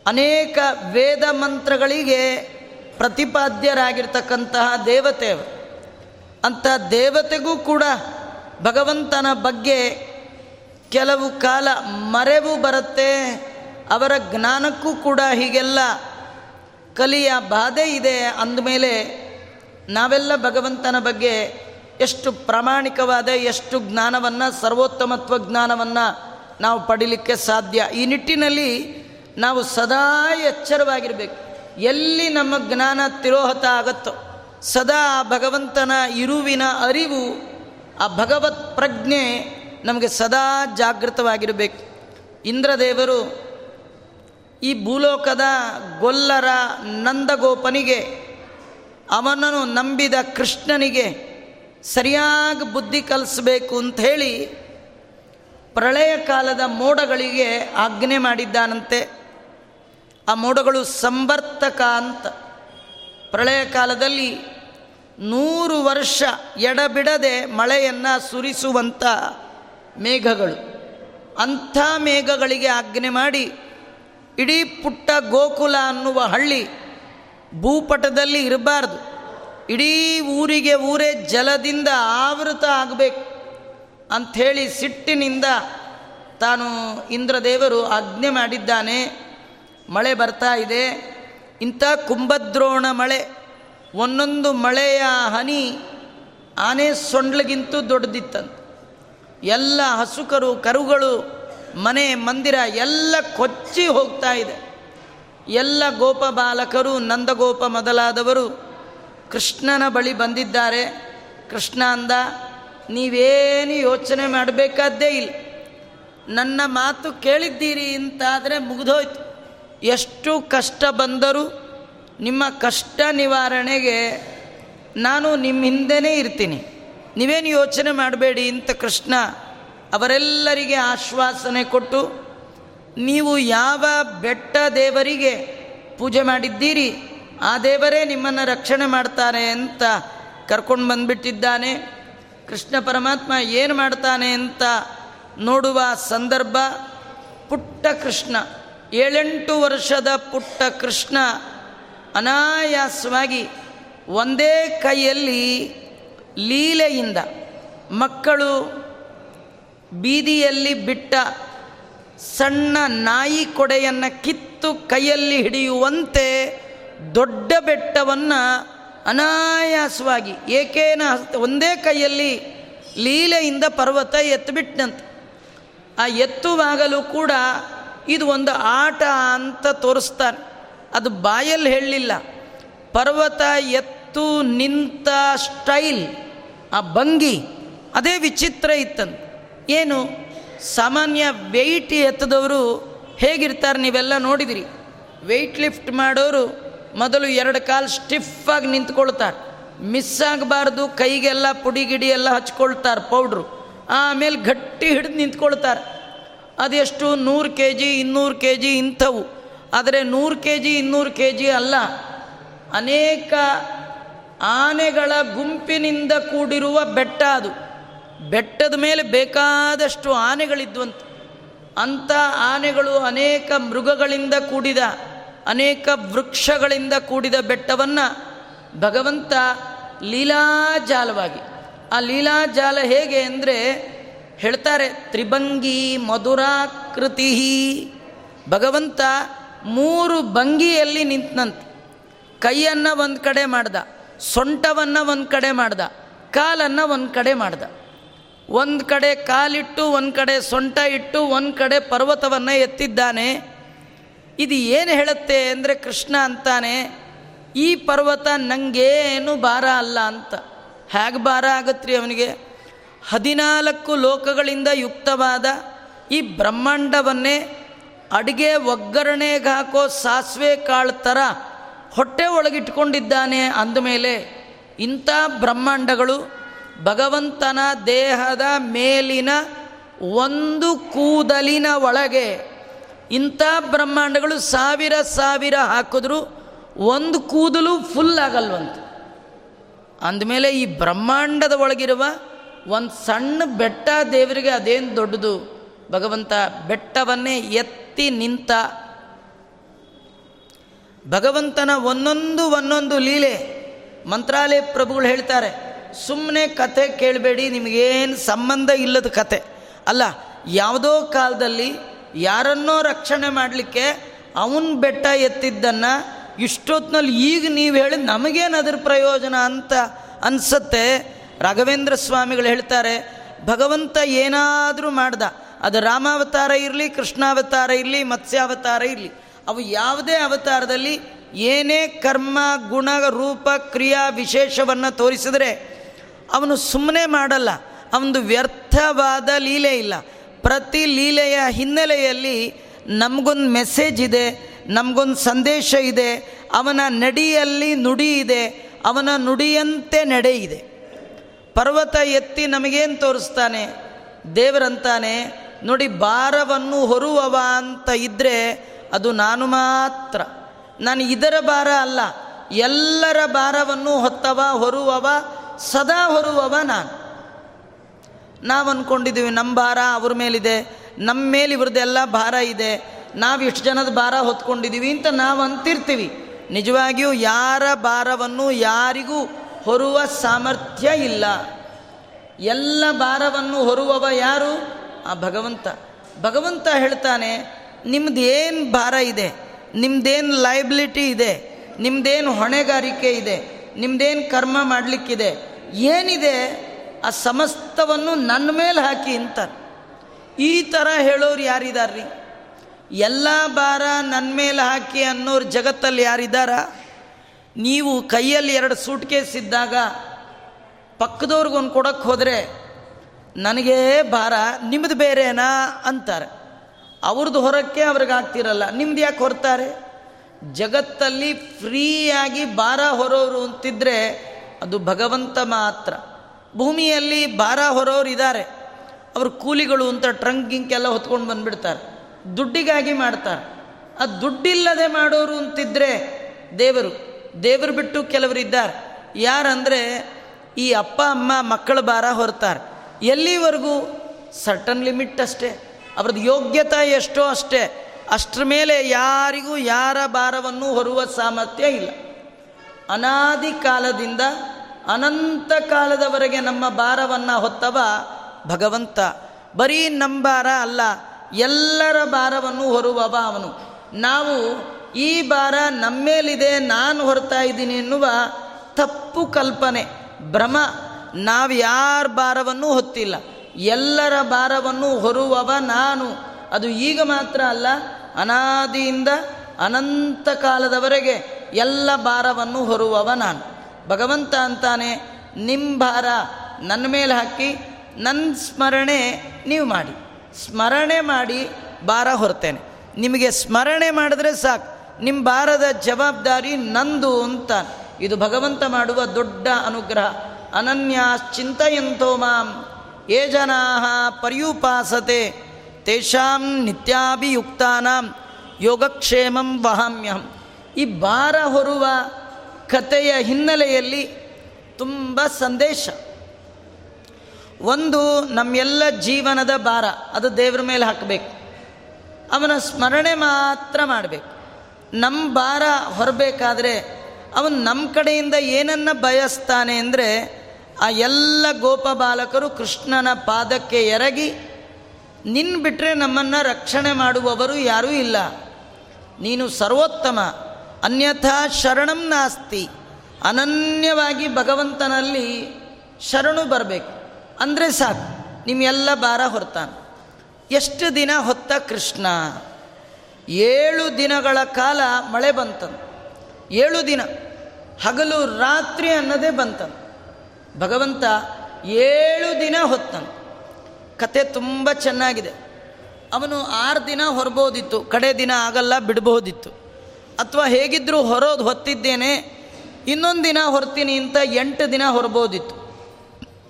ಅನೇಕ ವೇದ ಮಂತ್ರಗಳಿಗೆ ಪ್ರತಿಪಾದ್ಯರಾಗಿರ್ತಕ್ಕಂತಹ ದೇವತೆ ಅಂಥ ದೇವತೆಗೂ ಕೂಡ ಭಗವಂತನ ಬಗ್ಗೆ ಕೆಲವು ಕಾಲ ಮರೆವು ಬರುತ್ತೆ. ಅವರ ಜ್ಞಾನಕ್ಕೂ ಕೂಡ ಹೀಗೆಲ್ಲ ಕಲಿಯ ಬಾಧೆ ಇದೆ. ಅಂದಮೇಲೆ ನಾವೆಲ್ಲ ಭಗವಂತನ ಬಗ್ಗೆ ಎಷ್ಟು ಪ್ರಾಮಾಣಿಕವಾದ, ಎಷ್ಟು ಜ್ಞಾನವನ್ನು, ಸರ್ವೋತ್ತಮತ್ವ ಜ್ಞಾನವನ್ನು ನಾವು ಪಡೀಲಿಕ್ಕೆ ಸಾಧ್ಯ. ಈ ನಿಟ್ಟಿನಲ್ಲಿ ನಾವು ಸದಾ ಎಚ್ಚರವಾಗಿರಬೇಕು. ಎಲ್ಲಿ ನಮ್ಮ ಜ್ಞಾನ ತಿರೋಹತ ಆಗತ್ತೋ, ಸದಾ ಭಗವಂತನ ಇರುವಿನ ಅರಿವು, ಆ ಭಗವತ್ ಪ್ರಜ್ಞೆ ನಮಗೆ ಸದಾ ಜಾಗೃತವಾಗಿರಬೇಕು. ಇಂದ್ರದೇವರು ಈ ಭೂಲೋಕದ ಗೊಲ್ಲರ ನಂದಗೋಪನಿಗೆ, ಅವನನ್ನು ನಂಬಿದ ಕೃಷ್ಣನಿಗೆ ಸರಿಯಾಗಿ ಬುದ್ಧಿ ಕಲಿಸಬೇಕು ಅಂತ ಹೇಳಿ ಪ್ರಳಯ ಕಾಲದ ಮೋಡಗಳಿಗೆ ಆಜ್ಞೆ ಮಾಡಿದ್ದಾನಂತೆ. ಆ ಮೋಡಗಳು ಸಂವರ್ತಕ ಅಂತ. ಪ್ರಳಯ ಕಾಲದಲ್ಲಿ ನೂರು ವರ್ಷ ಎಡಬಿಡದೆ ಮಳೆಯನ್ನು ಸುರಿಸುವಂಥ ಮೇಘಗಳು. ಅಂಥ ಮೇಘಗಳಿಗೆ ಆಜ್ಞೆ ಮಾಡಿ ಇಡೀ ಪುಟ್ಟ ಗೋಕುಲ ಅನ್ನುವ ಹಳ್ಳಿ ಭೂಪಟದಲ್ಲಿ ಇರಬಾರ್ದು. ಇಡೀ ಊರಿಗೆ ಊರೇ ಜಲದಿಂದ ಆವೃತ ಆಗಬೇಕು ಅಂಥೇಳಿ ಸಿಟ್ಟಿನಿಂದ ತಾನು ಇಂದ್ರದೇವರು ಆಜ್ಞೆ ಮಾಡಿದ್ದಾನೆ. ಮಳೆ ಬರ್ತಾ ಇದೆ. ಇಂಥ ಕುಂಭದ್ರೋಣ ಮಳೆ, ಒಂದೊಂದು ಮಳೆಯ ಹನಿ ಆನೆ ಸೊಂಡ್ಲಿಗಿಂತೂ ದೊಡ್ಡದಿತ್ತಂತ. ಎಲ್ಲ ಹಸುಕರು, ಕರುಗಳು, ಮನೆ, ಮಂದಿರ ಎಲ್ಲ ಕೊಚ್ಚಿ ಹೋಗ್ತಾ ಇದೆ. ಎಲ್ಲ ಗೋಪ ಬಾಲಕರು, ನಂದಗೋಪ ಮೊದಲಾದವರು ಕೃಷ್ಣನ ಬಳಿ ಬಂದಿದ್ದಾರೆ. ಕೃಷ್ಣ ಅಂದ, ನೀವೇನು ಯೋಚನೆ ಮಾಡಬೇಕಾದ್ದೇ ಇಲ್ಲ. ನನ್ನ ಮಾತು ಕೇಳಿದ್ದೀರಿ ಅಂತಾದರೆ ಮುಗಿದೋಯ್ತು. ಎಷ್ಟು ಕಷ್ಟ ಬಂದರೂ ನಿಮ್ಮ ಕಷ್ಟ ನಿವಾರಣೆಗೆ ನಾನು ನಿಮ್ಮ ಹಿಂದೆನೇ ಇರ್ತೀನಿ. ನೀವೇನು ಯೋಚನೆ ಮಾಡಬೇಡಿ ಅಂತ ಕೃಷ್ಣ ಅವರೆಲ್ಲರಿಗೆ ಆಶ್ವಾಸನೆ ಕೊಟ್ಟು, ನೀವು ಯಾವ ಬೆಟ್ಟ ದೇವರಿಗೆ ಪೂಜೆ ಮಾಡಿದ್ದೀರಿ, ಆ ದೇವರೇ ನಿಮ್ಮನ್ನು ರಕ್ಷಣೆ ಮಾಡ್ತಾರೆ ಅಂತ ಕರ್ಕೊಂಡು ಬಂದುಬಿಟ್ಟಿದ್ದಾನೆ. ಕೃಷ್ಣ ಪರಮಾತ್ಮ ಏನು ಮಾಡ್ತಾನೆ ಅಂತ ನೋಡುವ ಸಂದರ್ಭ ಪುಟ್ಟ ಕೃಷ್ಣ. ಏಳೆಂಟು ವರ್ಷದ ಪುಟ್ಟ ಕೃಷ್ಣ ಅನಾಯಾಸವಾಗಿ ಒಂದೇ ಕೈಯಲ್ಲಿ ಲೀಲೆಯಿಂದ ಮಕ್ಕಳು ಬೀದಿಯಲ್ಲಿ ಬಿಟ್ಟ ಸಣ್ಣ ನಾಯಿ ಕೊಡೆಯನ್ನು ಕಿತ್ತು ಕೈಯಲ್ಲಿ ಹಿಡಿಯುವಂತೆ ದೊಡ್ಡ ಬೆಟ್ಟವನ್ನು ಅನಾಯಾಸವಾಗಿ ಏಕೇನ ಒಂದೇ ಕೈಯಲ್ಲಿ ಲೀಲೆಯಿಂದ ಪರ್ವತ ಎತ್ತಿಬಿಟ್ಟಂತೆ ಆ ಎತ್ತುವಾಗಲೂ ಕೂಡ ಇದು ಒಂದು ಆಟ ಅಂತ ತೋರಿಸ್ತಾರೆ ಅದು ಬಾಯಲ್ಲಿ ಹೇಳಲಿಲ್ಲ. ಪರ್ವತ ಎತ್ತು ನಿಂತ ಸ್ಟೈಲ್ ಆ ಭಂಗಿ ಅದೇ ವಿಚಿತ್ರ ಇತ್ತಂತ. ಏನು? ಸಾಮಾನ್ಯ ವೆಯ್ಟ್ ಎತ್ತದವರು ಹೇಗಿರ್ತಾರೆ ನೀವೆಲ್ಲ ನೋಡಿದಿರಿ. ವೆಯ್ಟ್ ಲಿಫ್ಟ್ ಮಾಡೋರು ಮೊದಲು ಎರಡು ಕಾಲು ಸ್ಟಿಫಾಗಿ ನಿಂತ್ಕೊಳ್ತಾರೆ. ಮಿಸ್ ಆಗಬಾರ್ದು, ಕೈಗೆಲ್ಲ ಪುಡಿ ಗಿಡಿ ಎಲ್ಲ ಹಚ್ಕೊಳ್ತಾರೆ ಪೌಡ್ರು. ಆಮೇಲೆ ಗಟ್ಟಿ ಹಿಡಿದು ನಿಂತ್ಕೊಳ್ತಾರೆ. ಅದೆಷ್ಟು? ನೂರು ಕೆ ಜಿ ಇನ್ನೂರು ಕೆ ಜಿ ಇಂಥವು. ಆದರೆ ನೂರು ಕೆ ಜಿ ಇನ್ನೂರು ಕೆ ಜಿ ಅಲ್ಲ. ಅನೇಕ ಆನೆಗಳ ಗುಂಪಿನಿಂದ ಕೂಡಿರುವ ಬೆಟ್ಟ ಅದು. ಬೆಟ್ಟದ ಮೇಲೆ ಬೇಕಾದಷ್ಟು ಆನೆಗಳಿದ್ವಂತ ಅಂಥ ಆನೆಗಳು ಅನೇಕ ಮೃಗಗಳಿಂದ ಕೂಡಿದ, ಅನೇಕ ವೃಕ್ಷಗಳಿಂದ ಕೂಡಿದ ಬೆಟ್ಟವನ್ನು ಭಗವಂತ ಲೀಲಾಜಾಲವಾಗಿ. ಆ ಲೀಲಾಜಾಲ ಹೇಗೆ ಅಂದರೆ ಹೇಳ್ತಾರೆ, ತ್ರಿಭಂಗಿ ಮಧುರಾಕೃತಿ ಭಗವಂತ ಮೂರು ಭಂಗಿಯಲ್ಲಿ ನಿಂತನಂತೆ. ಕೈಯನ್ನು ಒಂದು ಕಡೆ ಮಾಡ್ದ, ಸೊಂಟವನ್ನು ಒಂದು ಕಡೆ ಮಾಡ್ದ, ಕಾಲನ್ನು ಒಂದು ಕಡೆ ಮಾಡ್ದ. ಒಂದು ಕಡೆ ಕಾಲಿಟ್ಟು, ಒಂದು ಕಡೆ ಸೊಂಟ ಇಟ್ಟು, ಒಂದು ಕಡೆ ಪರ್ವತವನ್ನು ಎತ್ತಿದ್ದಾನೆ. ಇದು ಏನು ಹೇಳುತ್ತೆ ಅಂದರೆ ಕೃಷ್ಣ ಅಂತಾನೆ, ಈ ಪರ್ವತ ನನಗೇನು ಭಾರ ಅಲ್ಲ ಅಂತ. ಹೇಗೆ ಭಾರ ಆಗತ್ರಿ ಅವನಿಗೆ? ಹದಿನಾಲ್ಕು ಲೋಕಗಳಿಂದ ಯುಕ್ತವಾದ ಈ ಬ್ರಹ್ಮಾಂಡವನ್ನೇ ಅಡುಗೆ ಒಗ್ಗರಣೆಗೆ ಹಾಕೋ ಸಾಸಿವೆ ಕಾಳು ಥರ ಹೊಟ್ಟೆ ಒಳಗಿಟ್ಕೊಂಡಿದ್ದಾನೆ ಅಂದಮೇಲೆ ಇಂಥ ಬ್ರಹ್ಮಾಂಡಗಳು ಭಗವಂತನ ದೇಹದ ಮೇಲಿನ ಒಂದು ಕೂದಲಿನ ಒಳಗೆ ಇಂಥ ಬ್ರಹ್ಮಾಂಡಗಳು ಸಾವಿರ ಸಾವಿರ ಹಾಕಿದ್ರು ಒಂದು ಕೂದಲು ಫುಲ್ ಆಗಲ್ವಂತ. ಅಂದಮೇಲೆ ಈ ಬ್ರಹ್ಮಾಂಡದ ಒಳಗಿರುವ ಒಂದು ಸಣ್ಣ ಬೆಟ್ಟ ದೇವರಿಗೆ ಅದೇನು ದೊಡ್ಡದು? ಭಗವಂತ ಬೆಟ್ಟವನ್ನೇ ಎತ್ತಿ ನಿಂತ ಭಗವಂತನ ಒಂದೊಂದು ಒಂದೊಂದು ಲೀಲೆ ಮಂತ್ರಾಲಯ ಪ್ರಭುಗಳು ಹೇಳ್ತಾರೆ ಸುಮ್ಮನೆ ಕತೆ ಕೇಳಬೇಡಿ, ನಿಮಗೇನು ಸಂಬಂಧ ಇಲ್ಲದ ಕತೆ ಅಲ್ಲ, ಯಾವುದೋ ಕಾಲದಲ್ಲಿ ಯಾರನ್ನೋ ರಕ್ಷಣೆ ಮಾಡಲಿಕ್ಕೆ ಅವನ ಬೆಟ್ಟ ಎತ್ತಿದ್ದನ್ನು ಇಷ್ಟೊತ್ತಿನಲ್ಲಿ ಈಗ ನೀವು ಹೇಳಿ ನಮಗೇನು ಅದ್ರ ಪ್ರಯೋಜನ ಅಂತ ಅನಿಸತ್ತೆ? ರಾಘವೇಂದ್ರ ಸ್ವಾಮಿಗಳು ಹೇಳ್ತಾರೆ, ಭಗವಂತ ಏನಾದರೂ ಮಾಡ್ದ, ಅದು ರಾಮಾವತಾರ ಇರಲಿ, ಕೃಷ್ಣಾವತಾರ ಇರಲಿ, ಮತ್ಸ್ಯಾವತಾರ ಇರಲಿ, ಅವು ಯಾವುದೇ ಅವತಾರದಲ್ಲಿ ಏನೇ ಕರ್ಮ, ಗುಣ, ರೂಪ, ಕ್ರಿಯಾ ವಿಶೇಷವನ್ನು ತೋರಿಸಿದ್ರೆ ಅವನು ಸುಮ್ಮನೆ ಮಾಡಲ್ಲ ಅವನದು ವ್ಯರ್ಥವಾದ ಲೀಲೆ ಇಲ್ಲ. ಪ್ರತಿ ಲೀಲೆಯ ಹಿನ್ನೆಲೆಯಲ್ಲಿ ನಮಗೊಂದು ಮೆಸೇಜ್ ಇದೆ, ನಮಗೊಂದು ಸಂದೇಶ ಇದೆ, ಅವನ ನಡಿಯಲ್ಲಿ ನುಡಿ ಇದೆ, ಅವನ ನುಡಿಯಂತೆ ನಡೆ ಇದೆ ಪರ್ವತ ಎತ್ತಿ ನಮಗೇನು ತೋರಿಸ್ತಾನೆ? ದೇವರಂತಾನೆ, ನೋಡಿ, ಭಾರವನ್ನು ಹೊರುವವ ಅಂತ ಇದ್ದರೆ ಅದು ನಾನು ಮಾತ್ರ. ನಾನು ಇದರ ಭಾರ ಅಲ್ಲ, ಎಲ್ಲರ ಭಾರವನ್ನು ಹೊತ್ತವ, ಹೊರುವವ, ಸದಾ ಹೊರುವವ ನಾನು. ನಾವು ಅಂದ್ಕೊಂಡಿದ್ದೀವಿ ನಮ್ಮ ಭಾರ ಅವ್ರ ಮೇಲಿದೆ, ನಮ್ಮ ಮೇಲೆ ಇವ್ರದ್ದೆಲ್ಲ ಭಾರ ಇದೆ, ನಾವು ಇಷ್ಟು ಜನದ ಭಾರ ಹೊತ್ಕೊಂಡಿದ್ದೀವಿ ಅಂತ ನಾವು ಅಂತಿರ್ತೀವಿ. ನಿಜವಾಗಿಯೂ ಯಾರ ಭಾರವನ್ನು ಯಾರಿಗೂ ಹೊರುವ ಸಾಮರ್ಥ್ಯ ಇಲ್ಲ. ಎಲ್ಲ ಭಾರವನ್ನು ಹೊರುವವ ಯಾರು? ಆ ಭಗವಂತ. ಭಗವಂತ ಹೇಳ್ತಾನೆ ನಿಮ್ದು ಏನು ಭಾರ ಇದೆ? ನಿಮ್ದೇನು ಲಯಬಿಲಿಟಿ ಇದೆ? ನಿಮ್ದೇನು ಹೊಣೆಗಾರಿಕೆ ಇದೆ? ನಿಮ್ದೇನು ಕರ್ಮ ಮಾಡಲಿಕ್ಕಿದೆ? ಏನಿದೆ? ಆ ಸಮಸ್ತವನ್ನು ನನ್ನ ಮೇಲೆ ಹಾಕಿ ಅಂತ ಈ ಥರ ಹೇಳೋರು ಯಾರಿದಾರ್ರಿ? ಎಲ್ಲ ಭಾರ ನನ್ನ ಮೇಲೆ ಹಾಕಿ ಅನ್ನೋರು ಜಗತ್ತಲ್ಲಿ ಯಾರಿದ್ದಾರ ನೀವು ಕೈಯಲ್ಲಿ ಎರಡು ಸೂಟ್ ಕೇಸ್ ಇದ್ದಾಗ ಪಕ್ಕದವ್ರಿಗೊಂದು ಕೊಡೋಕ್ಕೆ ಹೋದರೆ, ನನಗೆ ಭಾರ ನಿಮ್ಮದು ಬೇರೆನಾ? ಅಂತಾರೆ. ಅವ್ರದ್ದು ಹೊರಕ್ಕೆ ಅವ್ರಿಗೆ ಆಗ್ತಿರಲ್ಲ. ನಿಮ್ದು ಯಾಕೆ ಹೊರ್ತಾರೆ? ಜಗತ್ತಲ್ಲಿ ಫ್ರೀಯಾಗಿ ಭಾರ ಹೊರೋರು ಅಂತಿದ್ರೆ ಅದು ಭಗವಂತ ಮಾತ್ರ. ಭೂಮಿಯಲ್ಲಿ ಭಾರ ಹೊರೋರು ಇದ್ದಾರೆ ಅವರು ಕೂಲಿಗಳು ಅಂತ ಟ್ರಂಕ್ ಗಿಂಕೆಲ್ಲ ಹೊತ್ಕೊಂಡು ಬಂದುಬಿಡ್ತಾರೆ. ದುಡ್ಡಿಗಾಗಿ ಮಾಡ್ತಾರೆ. ಆ ದುಡ್ಡಿಲ್ಲದೆ ಮಾಡೋರು ಅಂತಿದ್ರೆ ದೇವರು ದೇವರು ಬಿಟ್ಟು ಕೆಲವರು ಇದ್ದಾರೆ. ಯಾರಂದರೆ ಈ ಅಪ್ಪ, ಅಮ್ಮ, ಮಕ್ಕಳ ಭಾರ ಹೊರ್ತಾರೆ. ಎಲ್ಲಿವರೆಗೂ? ಸರ್ಟನ್ ಲಿಮಿಟ್ ಅಷ್ಟೇ. ಅವ್ರದ್ದು ಯೋಗ್ಯತೆ ಎಷ್ಟೋ ಅಷ್ಟೇ. ಅಷ್ಟರ ಮೇಲೆ ಯಾರಿಗೂ ಯಾರ ಭಾರವನ್ನು ಹೊರುವ ಸಾಮರ್ಥ್ಯ ಇಲ್ಲ. ಅನಾದಿ ಕಾಲದಿಂದ ಅನಂತ ಕಾಲದವರೆಗೆ ನಮ್ಮ ಭಾರವನ್ನು ಹೊತ್ತವ ಭಗವಂತ. ಬರೀ ನಮ್ಮ ಭಾರ ಅಲ್ಲ, ಎಲ್ಲರ ಭಾರವನ್ನು ಹೊರುವವ ಅವನು. ನಾವು ಈ ಭಾರ ನಮ್ಮೇಲಿದೆ ನಾನು ಹೊರತಾ ಇದ್ದೀನಿ ಎನ್ನುವ ತಪ್ಪು ಕಲ್ಪನೆ, ಭ್ರಮ. ನಾವು ಯಾರ ಭಾರವನ್ನು ಹೊತ್ತಿಲ್ಲ. ಎಲ್ಲರ ಭಾರವನ್ನು ಹೊರುವವ ನಾನು. ಅದು ಈಗ ಮಾತ್ರ ಅಲ್ಲ, ಅನಾದಿಯಿಂದ ಅನಂತ ಕಾಲದವರೆಗೆ ಎಲ್ಲ ಭಾರವನ್ನು ಹೊರುವವ ನಾನು. ಭಗವಂತ ಅಂತಾನೆ ನಿಮ್ಮ ಭಾರ ನನ್ನ ಮೇಲೆ ಹಾಕಿ ನನ್ನ ಸ್ಮರಣೆ ನೀವು ಮಾಡಿ. ಸ್ಮರಣೆ ಮಾಡಿ ಭಾರ ಹೊರ್ತೇನೆ. ನಿಮಗೆ ಸ್ಮರಣೆ ಮಾಡಿದ್ರೆ ಸಾಕು. ನಿಮ್ಮ ಬಾರದ ಜವಾಬ್ದಾರಿ ನಂದು ಅಂತ. ಇದು ಭಗವಂತ ಮಾಡುವ ದೊಡ್ಡ ಅನುಗ್ರಹ. ಅನನ್ಯಾಶ್ಚಿಂತೆಯಂತೋ ಚಿಂತೆಯಂತೋ ಮಾಂ. ಯೇ ಜನಾ ಪರ್ಯುಪಾಸತೆ. ತೇಷಾಂ ನಿತ್ಯಾಭಿಯುಕ್ತಾನಾಂ. ಯೋಗಕ್ಷೇಮಂ ವಹಾಮ್ಯಹಂ. ಈ ಭಾರ ಹೊರುವ ಕಥೆಯ ಹಿನ್ನೆಲೆಯಲ್ಲಿ ತುಂಬ ಸಂದೇಶ. ಒಂದು ನಮ್ಮೆಲ್ಲ ಜೀವನದ ಭಾರ. ಅದು ದೇವ್ರ ಮೇಲೆ ಹಾಕಬೇಕು. ಅವನ ಸ್ಮರಣೆ ಮಾತ್ರ ಮಾಡಬೇಕು. ನಮ್ಮ ಭಾರ ಹೊರಬೇಕಾದ್ರೆ ಅವನು ನಮ್ಮ ಕಡೆಯಿಂದ ಏನನ್ನ ಬಯಸ್ತಾನೆ ಅಂದರೆ ಆ ಎಲ್ಲ ಗೋಪ ಬಾಲಕರು ಕೃಷ್ಣನ ಪಾದಕ್ಕೆ ಎರಗಿ ನಿನ್ನ ಬಿಟ್ಟರೆ ನಮ್ಮನ್ನು ರಕ್ಷಣೆ ಮಾಡುವವರು ಯಾರೂ ಇಲ್ಲ. ನೀನು ಸರ್ವೋತ್ತಮ, ಅನ್ಯಥಾ ಶರಣಂ ನಾಸ್ತಿ. ಅನನ್ಯವಾಗಿ ಭಗವಂತನಲ್ಲಿ ಶರಣು ಬರಬೇಕು. ಅಂದರೆ ಸಾಕು, ನಿಮ್ಮೆಲ್ಲ ಭಾರ ಹೊರ್ತಾನೆ. ಎಷ್ಟು ದಿನ ಹೊತ್ತ ಕೃಷ್ಣ? ಏಳು ದಿನಗಳ ಕಾಲ ಮಳೆ ಬಂತನು ಏಳು ದಿನ. ಹಗಲು ರಾತ್ರಿ ಅನ್ನೋದೇ ಬಂತನು ಭಗವಂತ ಏಳು ದಿನ ಹೊತ್ತನು ಕತೆ ತುಂಬ ಚೆನ್ನಾಗಿದೆ. ಅವನು ಆರು ದಿನ ಹೊರಬೋದಿತ್ತು. ಕಡೆ ದಿನ ಆಗಲ್ಲ ಬಿಡಬಹುದಿತ್ತು ಅಥವಾ ಹೇಗಿದ್ದರೂ ಹೊರೋದು ಹೊತ್ತಿದ್ದೇನೆ, ಇನ್ನೊಂದು ದಿನ ಹೊರ್ತೀನಿ ಅಂತ ಎಂಟು ದಿನ ಹೊರಬೋದಿತ್ತು.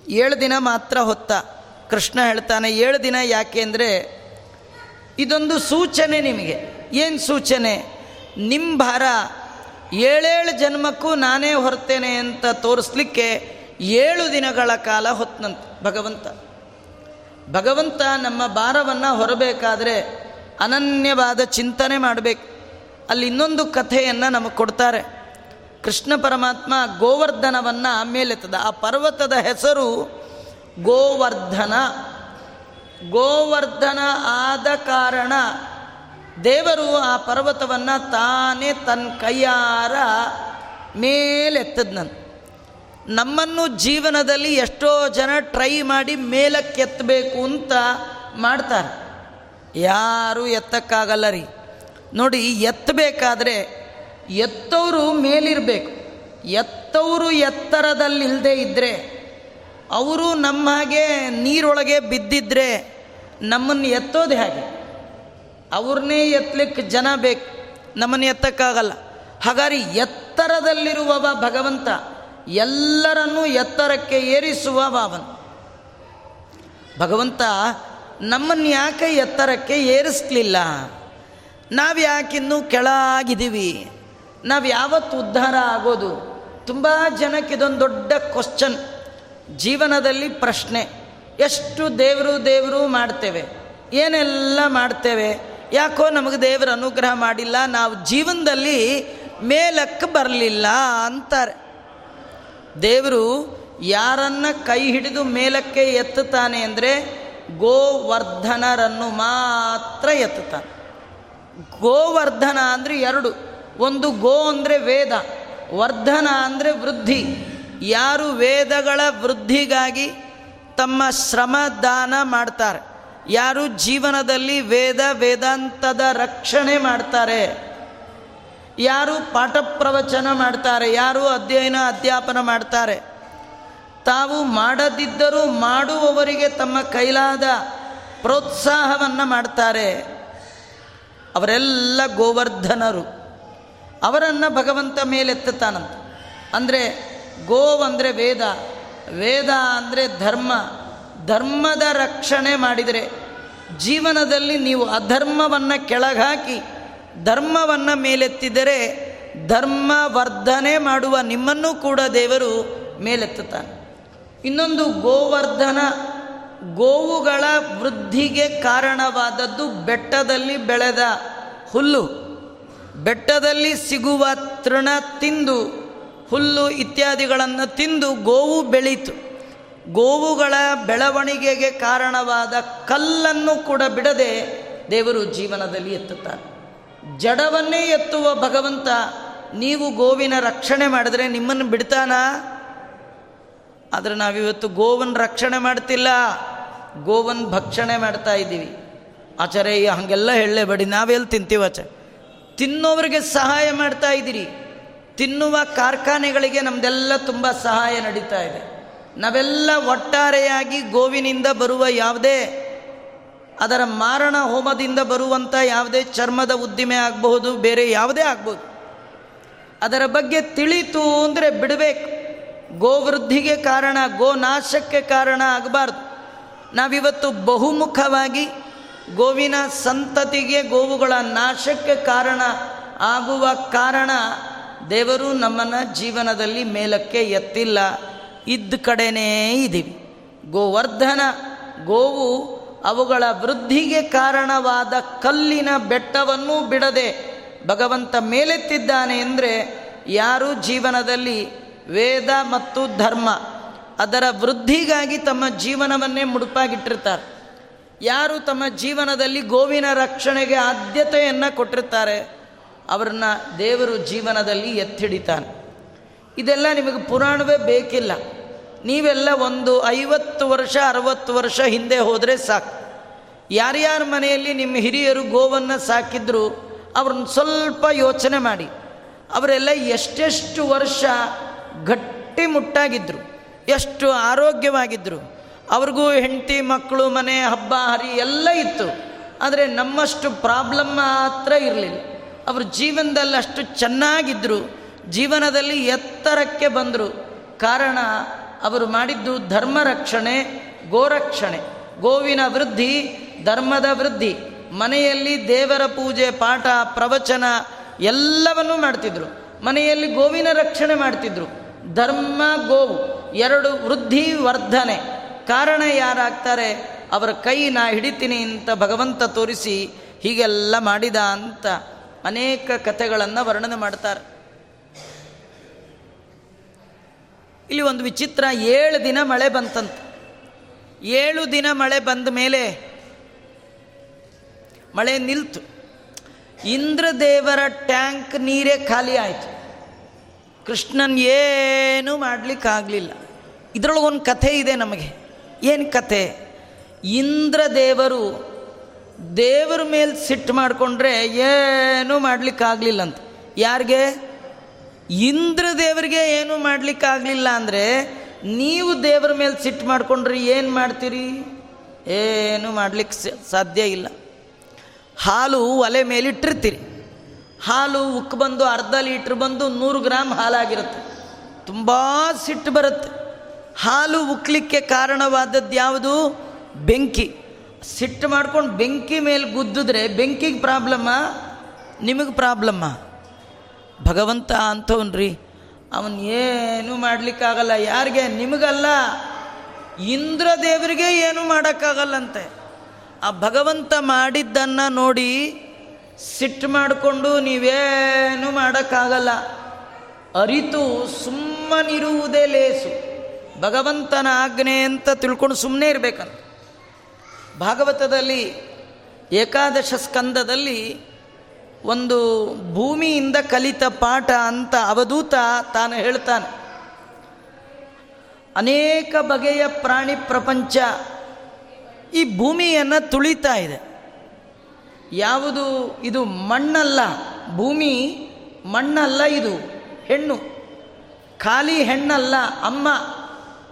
ಏಳು ದಿನ ಮಾತ್ರ ಹೊತ್ತ. ಕೃಷ್ಣ ಹೇಳ್ತಾನೆ, ಏಳು ದಿನ ಯಾಕೆ ಅಂದರೆ ಇದೊಂದು ಸೂಚನೆ ನಿಮಗೆ. ಏನು ಸೂಚನೆ? ನಿಮ್ಮ ಭಾರ ಏಳೇಳು ಜನ್ಮಕ್ಕೂ ನಾನೇ ಹೊರ್ತೇನೆ ಅಂತ ತೋರಿಸ್ಲಿಕ್ಕೆ ಏಳು ದಿನಗಳ ಕಾಲ ಹೊತ್ತನಂತೆ ಭಗವಂತ. ಭಗವಂತ ನಮ್ಮ ಭಾರವನ್ನು ಹೊರಬೇಕಾದ್ರೆ ಅನನ್ಯವಾದ ಚಿಂತನೆ ಮಾಡಬೇಕು. ಅಲ್ಲಿ ಇನ್ನೊಂದು ಕಥೆಯನ್ನು ನಮಗೆ ಕೊಡ್ತಾರೆ. ಕೃಷ್ಣ ಪರಮಾತ್ಮ ಗೋವರ್ಧನವನ್ನು ಮೇಲೆತ್ತದ. ಆ ಪರ್ವತದ ಹೆಸರು ಗೋವರ್ಧನ. ಗೋವರ್ಧನ ಆದ ಕಾರಣ ದೇವರು ಆ ಪರ್ವತವನ್ನು ತಾನೇ ತನ್ನ ಕೈಯಾರ ಮೇಲೆತ್ತದ್ನಂತ. ನಮ್ಮನ್ನು ಜೀವನದಲ್ಲಿ ಎಷ್ಟೋ ಜನ ಟ್ರೈ ಮಾಡಿ ಮೇಲಕ್ಕೆತ್ತಬೇಕು ಅಂತ ಮಾಡ್ತಾರೆ. ಯಾರೂ ಎತ್ತಕ್ಕಾಗಲ್ಲ ರೀ. ನೋಡಿ, ಎತ್ತಬೇಕಾದ್ರೆ ಎತ್ತವರು ಮೇಲಿರಬೇಕು. ಎತ್ತವರು ಎತ್ತರದಲ್ಲಿಲ್ಲದೆ ಇದ್ದರೆ ಅವರು ನಮ್ಮ ಹಾಗೆ ನೀರೊಳಗೆ ಬಿದ್ದಿದ್ರೆ ನಮ್ಮನ್ನು ಎತ್ತೋದು ಹೇಗೆ? ಅವ್ರನ್ನೇ ಎತ್ತಲಿಕ್ಕೆ ಜನ ಬೇಕು, ನಮ್ಮನ್ನು ಎತ್ತಕ್ಕಾಗಲ್ಲ. ಹಾಗಾದ್ರೆ ಎತ್ತರದಲ್ಲಿರುವವ ಭಗವಂತ, ಎಲ್ಲರನ್ನೂ ಎತ್ತರಕ್ಕೆ ಏರಿಸುವ ಭಾವನ್. ಭಗವಂತ, ನಮ್ಮನ್ನು ಯಾಕೆ ಎತ್ತರಕ್ಕೆ ಏರಿಸ್ಲಿಲ್ಲ? ನಾವು ಯಾಕಿನ್ನೂ ಕೆಳಾಗಿದ್ದೀವಿ? ನಾವು ಯಾವತ್ತು ಉದ್ಧಾರ ಆಗೋದು? ತುಂಬ ಜನಕ್ಕೆ ಇದೊಂದು ದೊಡ್ಡ ಕ್ವಶನ್ ಜೀವನದಲ್ಲಿ ಪ್ರಶ್ನೆ, ಎಷ್ಟು ದೇವರು ದೇವರು ಮಾಡ್ತೇವೆ? ಏನೆಲ್ಲ ಮಾಡ್ತೇವೆ? ಯಾಕೋ ನಮಗೆ ದೇವರ ಅನುಗ್ರಹ ಮಾಡಿಲ್ಲ, ನಾವು ಜೀವನದಲ್ಲಿ ಮೇಲಕ್ಕೆ ಬರಲಿಲ್ಲ ಅಂತಾರೆ. ದೇವರು ಯಾರನ್ನ ಕೈ ಹಿಡಿದು ಮೇಲಕ್ಕೆ ಎತ್ತುತ್ತಾನೆ ಅಂದರೆ ಗೋವರ್ಧನರನ್ನು ಮಾತ್ರ ಎತ್ತುತ್ತಾನೆ. ಗೋವರ್ಧನ ಅಂದರೆ ಎರಡು, ಒಂದು ಗೋ ಅಂದರೆ ವೇದ, ವರ್ಧನ ಅಂದರೆ ವೃದ್ಧಿ. ಯಾರು ವೇದಗಳ ವೃದ್ಧಿಗಾಗಿ ತಮ್ಮ ಶ್ರಮ ದಾನ ಮಾಡ್ತಾರೆ, ಯಾರು ಜೀವನದಲ್ಲಿ ವೇದ ವೇದಾಂತದ ರಕ್ಷಣೆ ಮಾಡ್ತಾರೆ, ಯಾರು ಪಾಠ ಪ್ರವಚನ ಮಾಡ್ತಾರೆ, ಯಾರು ಅಧ್ಯಯನ ಅಧ್ಯಾಪನ ಮಾಡ್ತಾರೆ, ತಾವು ಮಾಡದಿದ್ದರೂ ಮಾಡುವವರಿಗೆ ತಮ್ಮ ಕೈಲಾದ ಪ್ರೋತ್ಸಾಹವನ್ನು ಮಾಡ್ತಾರೆ. ಅವರೆಲ್ಲ ಗೋವರ್ಧನರು, ಅವರನ್ನು ಭಗವಂತ ಮೇಲೆತ್ತುತ್ತಾನಂತ. ಅಂದರೆ ಗೋವ್ ಅಂದರೆ ವೇದ. ವೇದ ಅಂದರೆ ಧರ್ಮ. ಧರ್ಮದ ರಕ್ಷಣೆ ಮಾಡಿದರೆ ಜೀವನದಲ್ಲಿ ನೀವು ಅಧರ್ಮವನ್ನು ಕೆಳಗಾಕಿ ಧರ್ಮವನ್ನು ಮೇಲೆತ್ತಿದರೆ ಧರ್ಮ ವರ್ಧನೆ ಮಾಡುವ ನಿಮ್ಮನ್ನು ಕೂಡ ದೇವರು ಮೇಲೆತ್ತುತ್ತಾನೆ. ಇನ್ನೊಂದು ಗೋವರ್ಧನ. ಗೋವುಗಳ ವೃದ್ಧಿಗೆ ಕಾರಣವಾದದ್ದು ಬೆಟ್ಟದಲ್ಲಿ ಬೆಳೆದ ಹುಲ್ಲು. ಬೆಟ್ಟದಲ್ಲಿ ಸಿಗುವ ತೃಣ ತಿಂದು ಹುಲ್ಲು ಇತ್ಯಾದಿಗಳನ್ನು ತಿಂದು ಗೋವು ಬೆಳೀತು. ಗೋವುಗಳ ಬೆಳವಣಿಗೆಗೆ ಕಾರಣವಾದ ಕಲ್ಲನ್ನು ಕೂಡ ಬಿಡದೆ ದೇವರು ಜೀವನದಲ್ಲಿ ಎತ್ತುತ್ತಾರೆ. ಜಡವನ್ನೇ ಎತ್ತುವ ಭಗವಂತ ನೀವು ಗೋವಿನ ರಕ್ಷಣೆ ಮಾಡಿದ್ರೆ ನಿಮ್ಮನ್ನು ಬಿಡ್ತಾನಾ? ಆದರೆ ನಾವಿವತ್ತು ಗೋವನ್ನು ರಕ್ಷಣೆ ಮಾಡ್ತಿಲ್ಲ. ಗೋವನ್ನು ಭಕ್ಷಣೆ ಮಾಡ್ತಾ ಇದ್ದೀವಿ. ಆಚಾರ್ಯ, ಹಾಗೆಲ್ಲ ಹೇಳಲೇಬೇಡಿ. ನಾವೆಲ್ಲಿ ತಿಂತೀವಿ ಆಚಾರ ತಿನ್ನೋರಿಗೆ ಸಹಾಯ ಮಾಡ್ತಾ ಇದ್ದೀರಿ. ತಿನ್ನುವ ಕಾರ್ಖಾನೆಗಳಿಗೆ ನಮ್ಮದೆಲ್ಲ ತುಂಬ ಸಹಾಯ ನಡೀತಾ ಇದೆ. ನಾವೆಲ್ಲ ಒಟ್ಟಾರೆಯಾಗಿ ಗೋವಿನಿಂದ ಬರುವ ಯಾವುದೇ ಅದರ ಮಾರಣ ಹೋಮದಿಂದ ಬರುವಂಥ ಯಾವುದೇ ಚರ್ಮದ ಉದ್ದಿಮೆ ಆಗಬಹುದು, ಬೇರೆ ಯಾವುದೇ ಆಗ್ಬೋದು ಅದರ ಬಗ್ಗೆ ತಿಳಿತು ಅಂದರೆ ಬಿಡಬೇಕು. ಗೋವೃದ್ಧಿಗೆ ಕಾರಣ, ಗೋನಾಶಕ್ಕೆ ಕಾರಣ ಆಗಬಾರ್ದು. ನಾವಿವತ್ತು ಬಹುಮುಖವಾಗಿ ಗೋವಿನ ಸಂತತಿಗೆ, ಗೋವುಗಳ ನಾಶಕ್ಕೆ ಕಾರಣ ಆಗುವ ಕಾರಣ ದೇವರು ನಮ್ಮನ್ನು ಜೀವನದಲ್ಲಿ ಮೇಲಕ್ಕೆ ಎತ್ತಿಲ್ಲ. ಇದ್ದ ಕಡೆನೇ ಇದ್ದೀವಿ ಗೋವರ್ಧನ, ಗೋವು ಅವುಗಳ ವೃದ್ಧಿಗೆ ಕಾರಣವಾದ ಕಲ್ಲಿನ ಬೆಟ್ಟವನ್ನು ಬಿಡದೆ ಭಗವಂತ ಮೇಲೆತ್ತಿದ್ದಾನೆ ಅಂದರೆ ಯಾರು ಜೀವನದಲ್ಲಿ ವೇದ ಮತ್ತು ಧರ್ಮ ಅದರ ವೃದ್ಧಿಗಾಗಿ ತಮ್ಮ ಜೀವನವನ್ನೇ ಮುಡುಪಾಗಿಟ್ಟಿರ್ತಾರೆ. ಯಾರು ತಮ್ಮ ಜೀವನದಲ್ಲಿ ಗೋವಿನ ರಕ್ಷಣೆಗೆ ಆದ್ಯತೆಯನ್ನು ಕೊಟ್ಟಿರ್ತಾರೆ? ಅವರನ್ನು ದೇವರು ಜೀವನದಲ್ಲಿ ಎತ್ತಿಡಿತಾನೆ. ಇದೆಲ್ಲ ನಿಮಗೆ ಪುರಾಣವೇ ಬೇಕಿಲ್ಲ. ನೀವೆಲ್ಲ ಒಂದು ಐವತ್ತು ವರ್ಷ, ಅರವತ್ತು ವರ್ಷ ಹಿಂದೆ ಹೋದರೆ ಸಾಕು. ಯಾರ್ಯಾರ ಮನೆಯಲ್ಲಿ ನಿಮ್ಮ ಹಿರಿಯರು ಗೋವನ್ನು ಸಾಕಿದ್ರು, ಅವ್ರನ್ನ ಸ್ವಲ್ಪ ಯೋಚನೆ ಮಾಡಿ. ಅವರೆಲ್ಲ ಎಷ್ಟೆಷ್ಟು ವರ್ಷ ಗಟ್ಟಿ ಮುಟ್ಟಾಗಿದ್ದರು ಎಷ್ಟು ಆರೋಗ್ಯವಾಗಿದ್ದರು ಅವ್ರಿಗೂ ಹೆಂಡತಿ, ಮಕ್ಕಳು, ಮನೆ, ಹಬ್ಬ, ಹರಿ ಎಲ್ಲ ಇತ್ತು. ಆದರೆ ನಮ್ಮಷ್ಟು ಪ್ರಾಬ್ಲಮ್ ಮಾತ್ರ ಇರಲಿಲ್ಲ. ಅವರು ಜೀವನದಲ್ಲಿ ಅಷ್ಟು ಚೆನ್ನಾಗಿದ್ದರು ಜೀವನದಲ್ಲಿ ಎತ್ತರಕ್ಕೆ ಬಂದರು. ಕಾರಣ, ಅವರು ಮಾಡಿದ್ದು ಧರ್ಮ ರಕ್ಷಣೆ, ಗೋರಕ್ಷಣೆ. ಗೋವಿನ ವೃದ್ಧಿ, ಧರ್ಮದ ವೃದ್ಧಿ. ಮನೆಯಲ್ಲಿ ದೇವರ ಪೂಜೆ, ಪಾಠ, ಪ್ರವಚನ, ಎಲ್ಲವನ್ನೂ ಮಾಡ್ತಿದ್ರು. ಮನೆಯಲ್ಲಿ ಗೋವಿನ ರಕ್ಷಣೆ ಮಾಡ್ತಿದ್ರು. ಧರ್ಮ ಗೋವು, ಎರಡು ವೃದ್ಧಿ ವರ್ಧನೆ. ಕಾರಣ ಯಾರಾಗ್ತಾರೆ, ಅವರ ಕೈ ನಾ ಹಿಡಿತೀನಿ ಅಂತ ಭಗವಂತ ತೋರಿಸಿ ಹೀಗೆಲ್ಲ ಮಾಡಿದ ಅಂತ ಅನೇಕ ಕಥೆಗಳನ್ನು ವರ್ಣನೆ ಮಾಡ್ತಾರೆ. ಇಲ್ಲಿ ಒಂದು ವಿಚಿತ್ರ ಏಳು ದಿನ ಮಳೆ ಬಂತಂತ. ಏಳು ದಿನ ಮಳೆ ಬಂದ ಮೇಲೆ ಮಳೆ ನಿಲ್ತು. ಇಂದ್ರದೇವರ ಟ್ಯಾಂಕ್ ನೀರೇ ಖಾಲಿ ಆಯಿತು. ಕೃಷ್ಣನ್ ಏನೂ ಮಾಡಲಿಕ್ಕಾಗಲಿಲ್ಲ. ಇದರೊಳಗೊಂದು ಕಥೆ ಇದೆ ನಮಗೆ. ಏನು ಕಥೆ? ಇಂದ್ರದೇವರು ದೇವರ ಮೇಲೆ ಸಿಟ್ಟು ಮಾಡಿಕೊಂಡ್ರೆ ಏನೂ ಮಾಡಲಿಕ್ಕಾಗಲಿಲ್ಲ ಅಂತ ಯಾರಿಗೆ ಇಂದ್ರದೇವರಿಗೆ ಏನೂ ಮಾಡಲಿಕ್ಕಾಗಲಿಲ್ಲ ಅಂದರೆ ನೀವು ದೇವರ ಮೇಲೆ ಸಿಟ್ಟು ಮಾಡಿಕೊಂಡ್ರೆ ಏನು ಮಾಡ್ತೀರಿ? ಏನು ಮಾಡಲಿಕ್ಕೆ ಸಾಧ್ಯ ಇಲ್ಲ. ಹಾಲು ಒಲೆ ಮೇಲೆ ಇಟ್ಟಿರ್ತೀರಿ. ಹಾಲು ಉಕ್ಕು ಬಂದು ಅರ್ಧ ಲೀಟ್ರ್ ಬಂದು ನೂರು ಗ್ರಾಮ್ ಹಾಲಾಗಿರುತ್ತೆ. ತುಂಬ ಸಿಟ್ಟು ಬರುತ್ತೆ. ಹಾಲು ಉಕ್ಕಲಿಕ್ಕೆ ಕಾರಣವಾದದ್ದು ಯಾವುದು ಬೆಂಕಿ. ಸಿಟ್ಟು ಮಾಡ್ಕೊಂಡು ಬೆಂಕಿ ಮೇಲೆ ಗುದ್ದಿದ್ರೆ ಬೆಂಕಿಗೆ ಪ್ರಾಬ್ಲಮ್ಮ ನಿಮಗೆ ಪ್ರಾಬ್ಲಮ್ಮ ಭಗವಂತ ಅಂಥವನ್ರಿ. ಅವನು ಏನು ಮಾಡಲಿಕ್ಕಾಗಲ್ಲ. ಯಾರಿಗೆ? ನಿಮಗಲ್ಲ. ಇಂದ್ರ ದೇವರಿಗೆ ಏನು ಮಾಡೋಕ್ಕಾಗಲ್ಲಂತೆ. ಆ ಭಗವಂತ ಮಾಡಿದ್ದನ್ನು ನೋಡಿ ಸಿಟ್ಟು ಮಾಡಿಕೊಂಡು ನೀವೇನು ಮಾಡೋಕ್ಕಾಗಲ್ಲ. ಅರಿತು ಸುಮ್ಮನಿರುವುದೇ ಲೇಸು. ಭಗವಂತನ ಆಜ್ಞೆ ಅಂತ ತಿಳ್ಕೊಂಡು ಸುಮ್ಮನೆ ಇರಬೇಕಂತ. ಭಾಗವತದಲ್ಲಿ ಏಕಾದಶ ಸ್ಕಂದದಲ್ಲಿ ಒಂದು ಭೂಮಿಯಿಂದ ಕಲಿತ ಪಾಠ ಅಂತ ಅವಧೂತ ತಾನು ಹೇಳ್ತಾನೆ. ಅನೇಕ ಬಗೆಯ ಪ್ರಾಣಿ ಪ್ರಪಂಚ ಈ ಭೂಮಿಯನ್ನು ತುಳಿತಾ ಇದೆ. ಯಾವುದು? ಇದು ಮಣ್ಣಲ್ಲ. ಭೂಮಿ ಮಣ್ಣಲ್ಲ ಇದು. ಹೆಣ್ಣು. ಖಾಲಿ ಹೆಣ್ಣಲ್ಲ. ಅಮ್ಮ.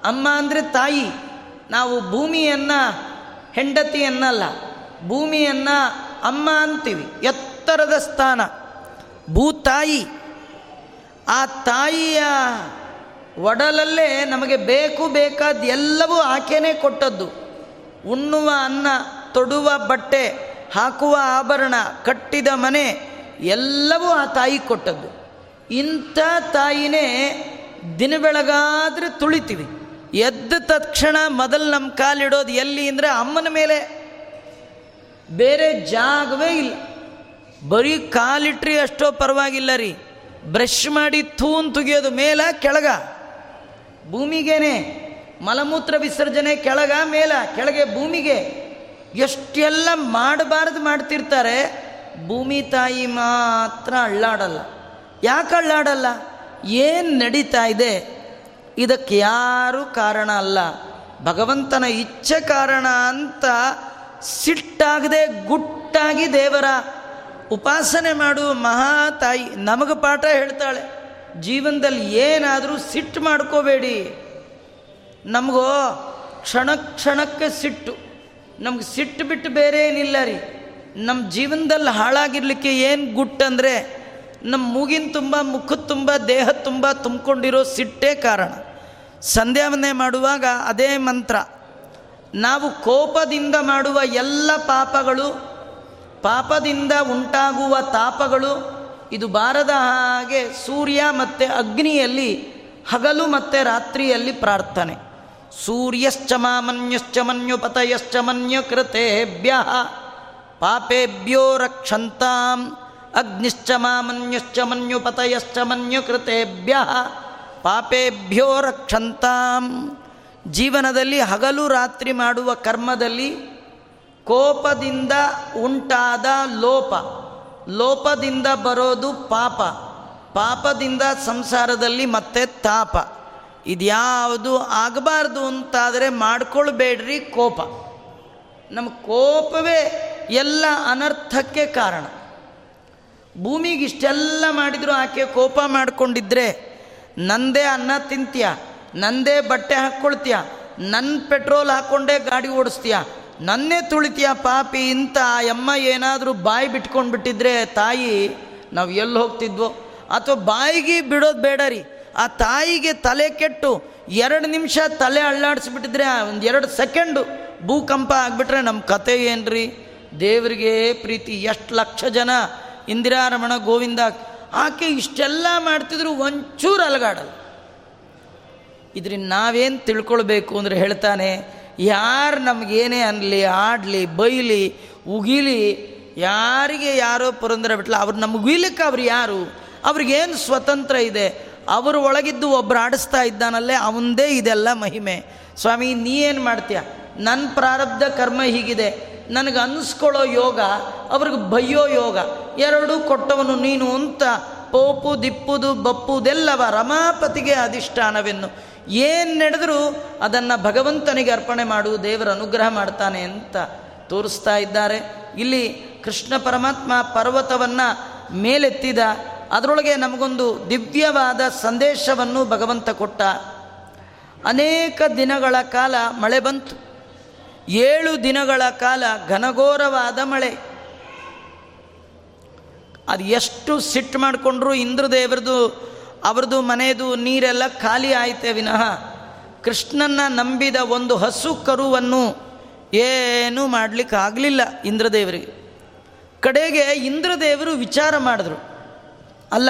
ಅಮ್ಮ ಅಂದರೆ ತಾಯಿ. ನಾವು ಭೂಮಿಯನ್ನು ಹೆಂಡತಿಯನ್ನಲ್ಲ, ಭೂಮಿಯನ್ನು ಅಮ್ಮ ಅಂತೀವಿ. ಎತ್ತರದ ಸ್ಥಾನ. ಭೂತಾಯಿ ಆ ತಾಯಿಯ ಒಡಲಲ್ಲೇ ನಮಗೆ ಬೇಕು ಬೇಕಾದ ಎಲ್ಲವೂ ಆಕೆನೇ ಕೊಟ್ಟದ್ದು. ಉಣ್ಣುವ ಅನ್ನ, ತೊಡುವ ಬಟ್ಟೆ, ಹಾಕುವ ಆಭರಣ, ಕಟ್ಟಿದ ಮನೆ, ಎಲ್ಲವೂ ಆ ತಾಯಿ ಕೊಟ್ಟದ್ದು. ಇಂಥ ತಾಯಿನೇ ದಿನ ಬೆಳಗಾದರೆ ತುಳಿತೀವಿ. ಎದ್ದ ತಕ್ಷಣ ಮೊದಲು ನಮ್ಮ ಕಾಲಿಡೋದು ಎಲ್ಲಿ ಅಂದರೆ ಅಮ್ಮನ ಮೇಲೆ. ಬೇರೆ ಜಾಗವೇ ಇಲ್ಲ. ಬರೀ ಕಾಲಿಟ್ರಿ ಅಷ್ಟೋ ಪರವಾಗಿಲ್ಲ ರೀ. ಬ್ರಷ್ ಮಾಡಿ ಥೂನ್ ತುಗಿಯೋದು ಮೇಲ, ಕೆಳಗ. ಭೂಮಿಗೇನೆ, ಮಲಮೂತ್ರ ವಿಸರ್ಜನೆ ಕೆಳಗ, ಮೇಲ, ಕೆಳಗೆ ಭೂಮಿಗೆ. ಎಷ್ಟೆಲ್ಲ ಮಾಡಬಾರ್ದು ಮಾಡ್ತಿರ್ತಾರೆ, ಭೂಮಿ ತಾಯಿ ಮಾತ್ರ ಅಳ್ಳಾಡಲ್ಲ. ಯಾಕೆ ಅಳ್ಳಾಡಲ್ಲ? ಏನು ನಡೀತಾ ಇದೆ? ಇದಕ್ಕೆ ಯಾರೂ ಕಾರಣ ಅಲ್ಲ. ಭಗವಂತನ ಇಚ್ಛೆ ಕಾರಣ ಅಂತ ಸಿಟ್ಟಾಗದೆ ಗುಟ್ಟಾಗಿ ದೇವರ ಉಪಾಸನೆ ಮಾಡು ಮಹಾ ತಾಯಿ ನಮಗೆ ಪಾಠ ಹೇಳ್ತಾಳೆ. ಜೀವನದಲ್ಲಿ ಏನಾದರೂ ಸಿಟ್ಟು ಮಾಡ್ಕೋಬೇಡಿ. ನಮಗೋ ಕ್ಷಣ ಕ್ಷಣಕ್ಕೆ ಸಿಟ್ಟು. ನಮ್ಗೆ ಸಿಟ್ಟು ಬಿಟ್ಟು ಬೇರೆ ಏನಿಲ್ಲ ರೀ. ನಮ್ಮ ಜೀವನದಲ್ಲಿ ಹಾಳಾಗಿರ್ಲಿಕ್ಕೆ ಏನು ಗುಟ್ಟಂದರೆ ನಮ್ಮ ಮೂಗಿನ ತುಂಬ, ಮುಖದ ತುಂಬ ದೇಹ ತುಂಬ ತುಂಬಿಕೊಂಡಿರೋ ಸಿಟ್ಟೇ ಕಾರಣ. ಸಂಧ್ಯಾವನೆ ಮಾಡುವಾಗ ಅದೇ ಮಂತ್ರ. ನಾವು ಕೋಪದಿಂದ ಮಾಡುವ ಎಲ್ಲ ಪಾಪಗಳು, ಪಾಪದಿಂದ ಉಂಟಾಗುವ ತಾಪಗಳು, ಇದು ಬಾರದ ಹಾಗೆ ಸೂರ್ಯ ಮತ್ತು ಅಗ್ನಿಯಲ್ಲಿ ಹಗಲು ಮತ್ತು ರಾತ್ರಿಯಲ್ಲಿ ಪ್ರಾರ್ಥನೆ. ಸೂರ್ಯಶ್ಚ ಮಾಮನ್ಯಶ್ಚ ಮನ್ಯುಪತಯಶ್ಚ ಪಾಪೇಭ್ಯೋ ರಕ್ಷಂತಾಂ, ಅಗ್ನಿಶ್ಚ ಮಾಮನ್ಯಶ್ಚ ಮನ್ಯುಪತಯಶ್ಚ ಪಾಪೇಭ್ಯೋ ರಕ್ಷಂತಾಂ. ಜೀವನದಲ್ಲಿ ಹಗಲು ರಾತ್ರಿ ಮಾಡುವ ಕರ್ಮದಲ್ಲಿ ಕೋಪದಿಂದ ಉಂಟಾದ ಲೋಪ. ಲೋಪದಿಂದ ಬರೋದು ಪಾಪ. ಪಾಪದಿಂದ ಸಂಸಾರದಲ್ಲಿ ಮತ್ತೆ ತಾಪ. ಇದ್ಯಾವುದು ಆಗಬಾರ್ದು ಅಂತಾದರೆ ಮಾಡ್ಕೊಳ್ಬೇಡ್ರಿ ಕೋಪ. ನಮ್ಮ ಕೋಪವೇ ಎಲ್ಲ ಅನರ್ಥಕ್ಕೆ ಕಾರಣ. ಭೂಮಿಗೆ ಇಷ್ಟೆಲ್ಲ ಮಾಡಿದರೂ ಆಕೆ ಕೋಪ ಮಾಡಿಕೊಂಡಿದ್ರೆ ನಂದೇ ಅನ್ನ ತಿಂತೀಯ, ನಂದೇ ಬಟ್ಟೆ ಹಾಕ್ಕೊಳ್ತೀಯ ನನ್ನ ಪೆಟ್ರೋಲ್ ಹಾಕ್ಕೊಂಡೇ ಗಾಡಿ ಓಡಿಸ್ತೀಯ, ನನ್ನೇ ತುಳಿತೀಯ ಪಾಪಿ, ಇಂಥ ಅಮ್ಮ ಏನಾದರೂ ಬಾಯಿ ಬಿಟ್ಕೊಂಡು ಬಿಟ್ಟಿದ್ರೆ ತಾಯಿ, ನಾವು ಎಲ್ಲಿ ಹೋಗ್ತಿದ್ವೋ? ಅಥವಾ ಬಾಯಿಗೆ ಬಿಡೋದು ಬೇಡ ರೀ, ಆ ತಾಯಿಗೆ ತಲೆ ಕೆಟ್ಟು ಎರಡು ನಿಮಿಷ ತಲೆ ಅಳ್ಳಾಡಿಸ್ಬಿಟ್ಟಿದ್ರೆ, ಒಂದು ಎರಡು ಸೆಕೆಂಡು ಭೂಕಂಪ ಆಗಿಬಿಟ್ರೆ ನಮ್ಮ ಕತೆ ಏನ್ರಿ? ದೇವರಿಗೆ ಪ್ರೀತಿ, ಎಷ್ಟು ಲಕ್ಷ ಜನ ಇಂದಿರಾರಮಣ ಗೋವಿಂದ ಆಕೆ ಇಷ್ಟೆಲ್ಲ ಮಾಡ್ತಿದ್ರು ಒಂಚೂರು ಅಲಗಾಡಲ್ಲ. ಇದ್ರಿಂದ ನಾವೇನು ತಿಳ್ಕೊಳ್ಬೇಕು ಅಂದರೆ ಹೇಳ್ತಾನೆ, ಯಾರು ನಮಗೇನೇ ಅನ್ನಲಿ ಆಡಲಿ, ಬೈಲಿ, ಉಗಿಲಿ, ಯಾರಿಗೆ ಯಾರೋ ಪುರಂದರ ಬಿಟ್ಲ, ಅವ್ರು ನಮ್ಗೆ ಉಗಿಲಿಕ್ಕೆ ಅವ್ರು ಯಾರು? ಅವ್ರಿಗೇನು ಸ್ವತಂತ್ರ ಇದೆ? ಅವರು ಒಳಗಿದ್ದು ಒಬ್ಬರು ಆಡಿಸ್ತಾ ಇದ್ದಾನಲ್ಲೇ ಅವಂದೇ ಇದೆಲ್ಲ ಮಹಿಮೆ. ಸ್ವಾಮಿ, ನೀ ಏನು ಮಾಡ್ತೀಯ? ನನ್ನ ಪ್ರಾರಬ್ಧ ಕರ್ಮ ಹೀಗಿದೆ. ನನಗೆ ಅನ್ನಿಸ್ಕೊಳ್ಳೋ ಯೋಗ, ಅವ್ರಿಗೆ ಬಯ್ಯೋ ಯೋಗ, ಎರಡೂ ಕೊಟ್ಟವನು ನೀನು ಅಂತ ಪೋಪು, ದಿಪ್ಪುದು, ಬಪ್ಪುದೆಲ್ಲವ ರಮಾಪತಿಗೆ ಅಧಿಷ್ಠಾನವೆನ್ನು. ಏನು ನಡೆದರೂ ಅದನ್ನು ಭಗವಂತನಿಗೆ ಅರ್ಪಣೆ ಮಾಡು, ದೇವರ ಅನುಗ್ರಹ ಮಾಡ್ತಾನೆ ಅಂತ ತೋರಿಸ್ತಾ ಇದ್ದಾರೆ. ಇಲ್ಲಿ ಕೃಷ್ಣ ಪರಮಾತ್ಮ ಪರ್ವತವನ್ನು ಮೇಲೆತ್ತಿದ, ಅದರೊಳಗೆ ನಮಗೊಂದು ದಿವ್ಯವಾದ ಸಂದೇಶವನ್ನು ಭಗವಂತ ಕೊಟ್ಟ. ಅನೇಕ ದಿನಗಳ ಕಾಲ ಮಳೆ ಬಂತು. ಏಳು ದಿನಗಳ ಕಾಲ ಘನಘೋರವಾದ ಮಳೆ. ಅದು ಎಷ್ಟು ಸಿಟ್ಟು ಮಾಡಿಕೊಂಡ್ರು ಇಂದ್ರದೇವ್ರದ್ದು ಅವ್ರದ್ದು ಮನೆಯದು ನೀರೆಲ್ಲ ಖಾಲಿ ಆಯ್ತೆ ವಿನಃ ಕೃಷ್ಣನ ನಂಬಿದ ಒಂದು ಹಸು ಕರುವನ್ನು ಏನೂ ಮಾಡಲಿಕ್ಕೆ ಆಗಲಿಲ್ಲ ಇಂದ್ರದೇವರಿಗೆ. ಕಡೆಗೆ ಇಂದ್ರದೇವರು ವಿಚಾರ ಮಾಡಿದ್ರು. ಅಲ್ಲ,